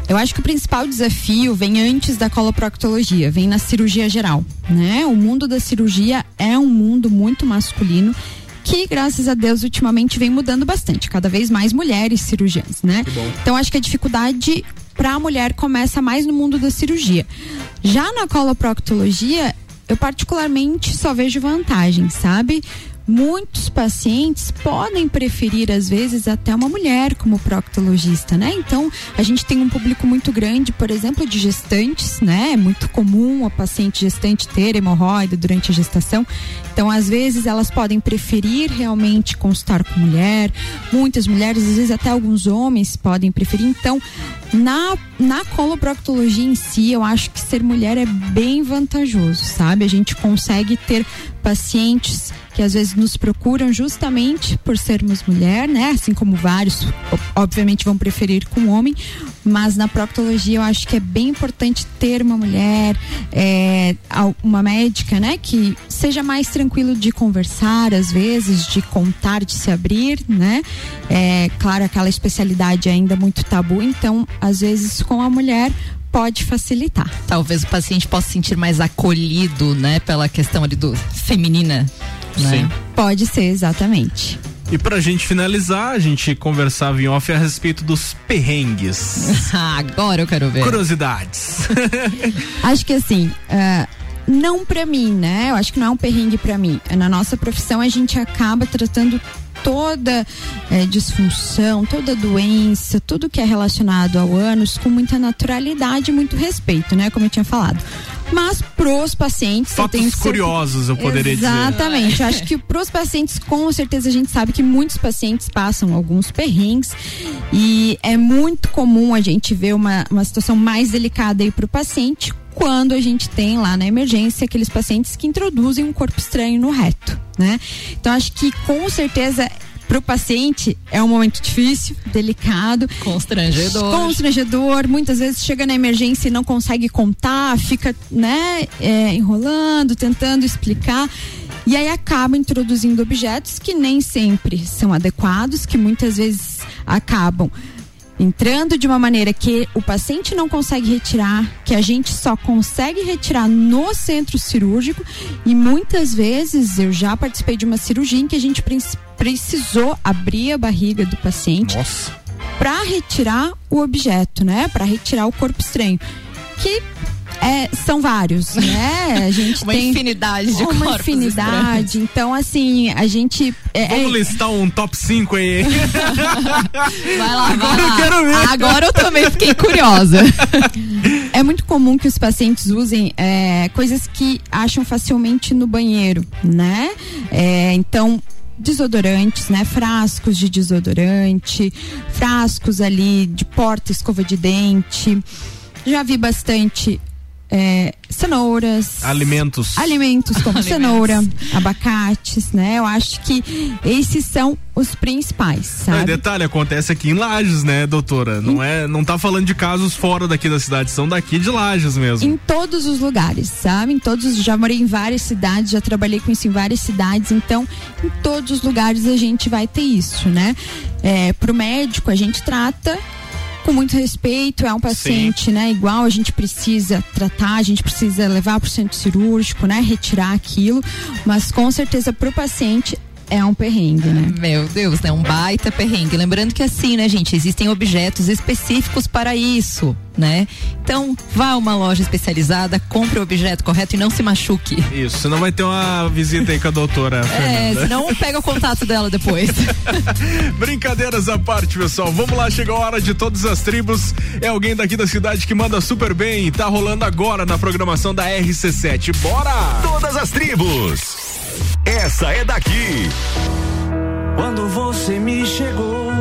Eu acho que o principal desafio vem antes da coloproctologia, vem na cirurgia geral, né? O mundo da cirurgia é um mundo muito masculino que, graças a Deus, ultimamente vem mudando bastante, cada vez mais mulheres cirurgiãs, né? Então acho que a dificuldade para a mulher começa mais no mundo da cirurgia. Já na coloproctologia, eu particularmente só vejo vantagem, sabe? Muitos pacientes podem preferir, às vezes, até uma mulher como proctologista, né? Então, a gente tem um público muito grande, por exemplo, de gestantes, né? É muito comum a paciente gestante ter hemorroida durante a gestação. Então, às vezes, elas podem preferir realmente consultar com mulher. Muitas mulheres, às vezes, até alguns homens podem preferir. Então, na, na coloproctologia em si, eu acho que ser mulher é bem vantajoso, sabe? A gente consegue ter pacientes que às vezes nos procuram justamente por sermos mulher, né? Assim como vários, obviamente, vão preferir com homem, mas na proctologia eu acho que é bem importante ter uma mulher, é, uma médica, né? Que seja mais tranquilo de conversar, às vezes, de contar, de se abrir, né? É, claro, aquela especialidade ainda muito tabu, então, às vezes, com a mulher pode facilitar. Talvez o paciente possa se sentir mais acolhido, né? Pela questão ali do feminina. Né? Sim. Pode ser, exatamente. E pra gente finalizar, a gente conversava em off a respeito dos perrengues. <laughs> Agora eu quero ver. Curiosidades. <laughs> Acho que assim, ah, não pra mim, né? Eu acho que não é um perrengue pra mim. Na nossa profissão a gente acaba tratando toda eh, disfunção, toda doença, tudo que é relacionado ao ânus com muita naturalidade e muito respeito, né? Como eu tinha falado. Mas pros pacientes, eu Fatos curiosos, eu poderia dizer. Exatamente. Eu acho que pros pacientes, com certeza a gente sabe que muitos pacientes passam alguns perrengues e é muito comum a gente ver uma, uma situação mais delicada aí pro paciente quando a gente tem lá na emergência aqueles pacientes que introduzem um corpo estranho no reto, né? Então acho que com certeza para o paciente é um momento difícil, delicado, Constrangedor. constrangedor. Muitas vezes chega na emergência e não consegue contar, fica, né, é, enrolando, tentando explicar. E aí acaba introduzindo objetos que nem sempre são adequados, que muitas vezes acabam entrando de uma maneira que o paciente não consegue retirar, que a gente só consegue retirar no centro cirúrgico. E muitas vezes eu já participei de uma cirurgia em que a gente pre- precisou abrir a barriga do paciente para retirar o objeto, né? Para retirar o corpo estranho, que é, são vários, né? A gente <laughs> Uma tem infinidade de uma corpos infinidade. Então, assim, a gente é, Vamos é- listar um top 5 aí. <laughs> Vai lá, Agora vai eu lá. quero ver. Agora eu também fiquei curiosa. É muito comum que os pacientes usem é, coisas que acham facilmente no banheiro, né? É, então, desodorantes, né? Frascos de desodorante, frascos ali de porta, escova de dente. Já vi bastante é, cenouras. Alimentos. Alimentos como <laughs> Alimentos. cenoura, abacates, né? Eu acho que esses são os principais, Não, sabe? detalhe, acontece aqui em Lages, né, doutora? Não é, não tá falando de casos fora daqui da cidade, são daqui de Lages mesmo. Em todos os lugares, sabe? Em todos, já morei em várias cidades, já trabalhei com isso em várias cidades, então em todos os lugares a gente vai ter isso, né? É, pro médico a gente trata com muito respeito, é um paciente, né? Igual a gente precisa tratar, a gente precisa levar pro centro cirúrgico, né? Retirar aquilo, mas com certeza pro paciente é um perrengue, né? Meu Deus, né? Um baita perrengue. Lembrando que assim, né, gente, existem objetos específicos para isso, né? Então, vá a uma loja especializada, compre o objeto correto e não se machuque. Isso, senão vai ter uma visita aí com a doutora É, senão pega o contato dela depois. <laughs> Brincadeiras à parte, pessoal. Vamos lá, chegou a hora de todas as tribos. É alguém daqui da cidade que manda super bem. Tá rolando agora na programação da RC7. Bora! Todas as tribos. Essa é daqui. Quando você me chegou,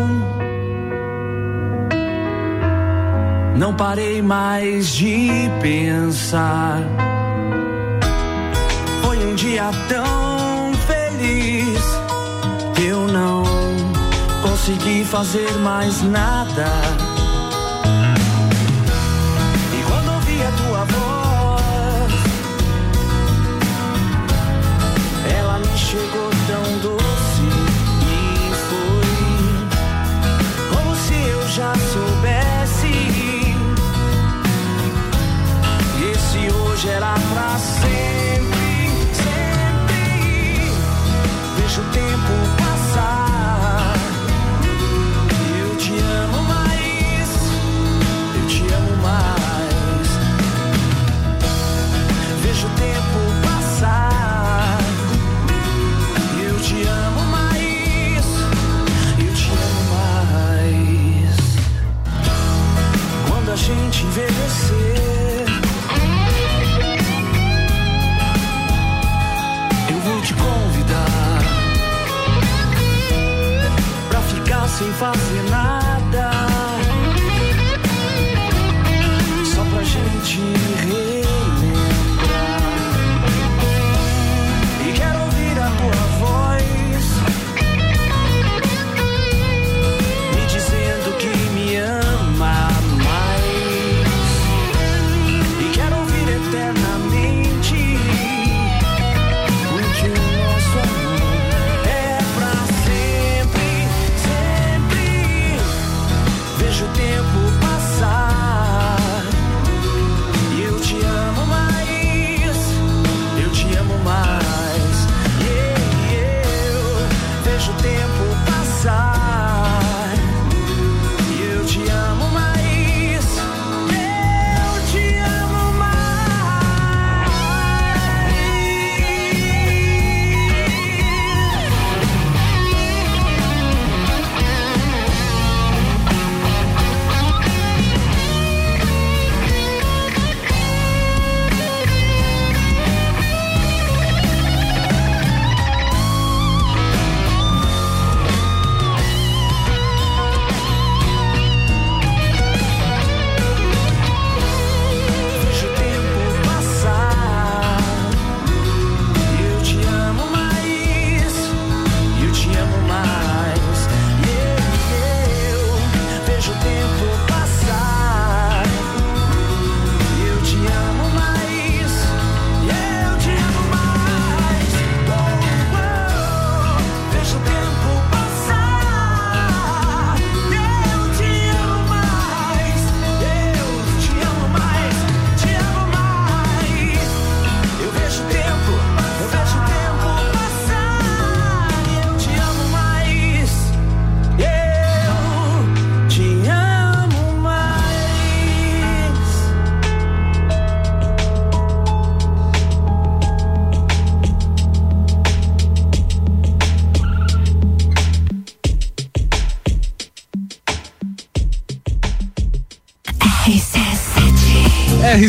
não parei mais de pensar. Foi um dia tão feliz que eu não consegui fazer mais nada. Chegou tão doce e foi como se eu já soubesse. Esse hoje era pra sempre, sempre. Vejo o tempo passar. Eu te amo mais, eu te amo mais. Vejo o tempo a gente envelhecer, eu vou te convidar pra ficar sem fazer nada.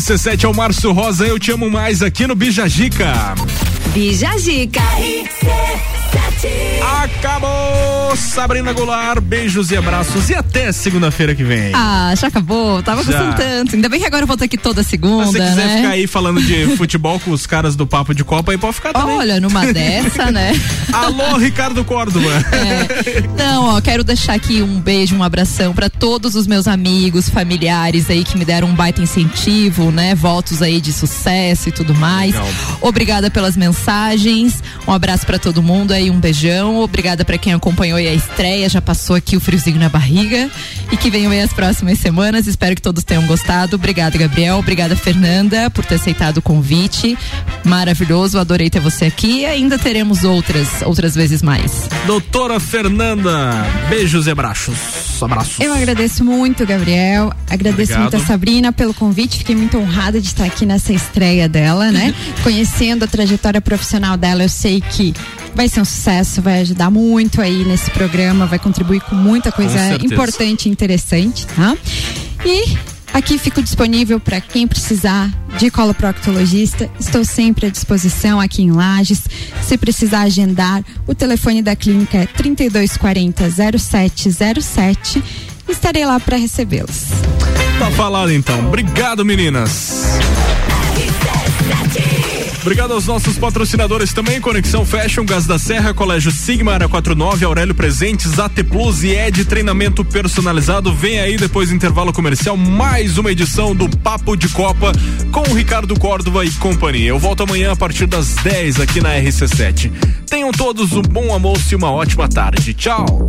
RC7 é o Márcio Rosa, eu te amo mais aqui no Bijagica. Bijagica. Acabou! Sabrina Goulart, beijos e abraços e até segunda-feira que vem. Ah, já acabou? Tava Já. gostando tanto. Ainda bem que agora eu vou estar aqui toda Se segunda, você quiser né? ficar aí falando de <laughs> futebol com os caras do Papo de Copa, aí pode ficar também. Olha, numa <laughs> dessa, né? Alô, Ricardo Córdova. <laughs> Não, ó, quero deixar aqui um beijo, um abração pra todos os meus amigos, familiares aí que me deram um baita incentivo, né? Votos aí de sucesso e tudo mais. Legal. Obrigada pelas mensagens. Um abraço pra todo mundo aí, um beijão. Obrigada pra quem acompanhou aí a estreia, já passou aqui o friozinho na barriga e que venham aí as próximas semanas. Espero que todos tenham gostado. Obrigada, Gabriel. Obrigada, Fernanda, por ter aceitado o convite. Maravilhoso, adorei ter você aqui e ainda teremos outras, outras vezes mais. Doutora Fernanda, beijos e abraços. Abraços. Eu agradeço muito, Gabriel. Agradeço Obrigado. muito a Sabrina pelo convite. Fiquei muito honrada de estar aqui nessa estreia dela, né? <laughs> Conhecendo a trajetória profissional dela, eu sei que vai ser um sucesso, vai ajudar muito aí nesse programa, vai contribuir com muita coisa certeza. importante e interessante, tá? E aqui fico disponível para quem precisar de coloproctologista. Estou sempre à disposição aqui em Lages. Se precisar agendar, o telefone da clínica é 3240 0707. Estarei lá para recebê-los. Tá falado então. Obrigado, meninas. Obrigado aos nossos patrocinadores também, Conexão Fashion, Gás da Serra, Colégio Sigma, Área 49, Aurélio Presentes, AT Plus e Ed Treinamento Personalizado. Vem aí depois do intervalo comercial, mais uma edição do Papo de Copa com o Ricardo Córdova e companhia. Eu volto amanhã a partir das 10 aqui na RC7. Tenham todos um bom almoço e uma ótima tarde. Tchau.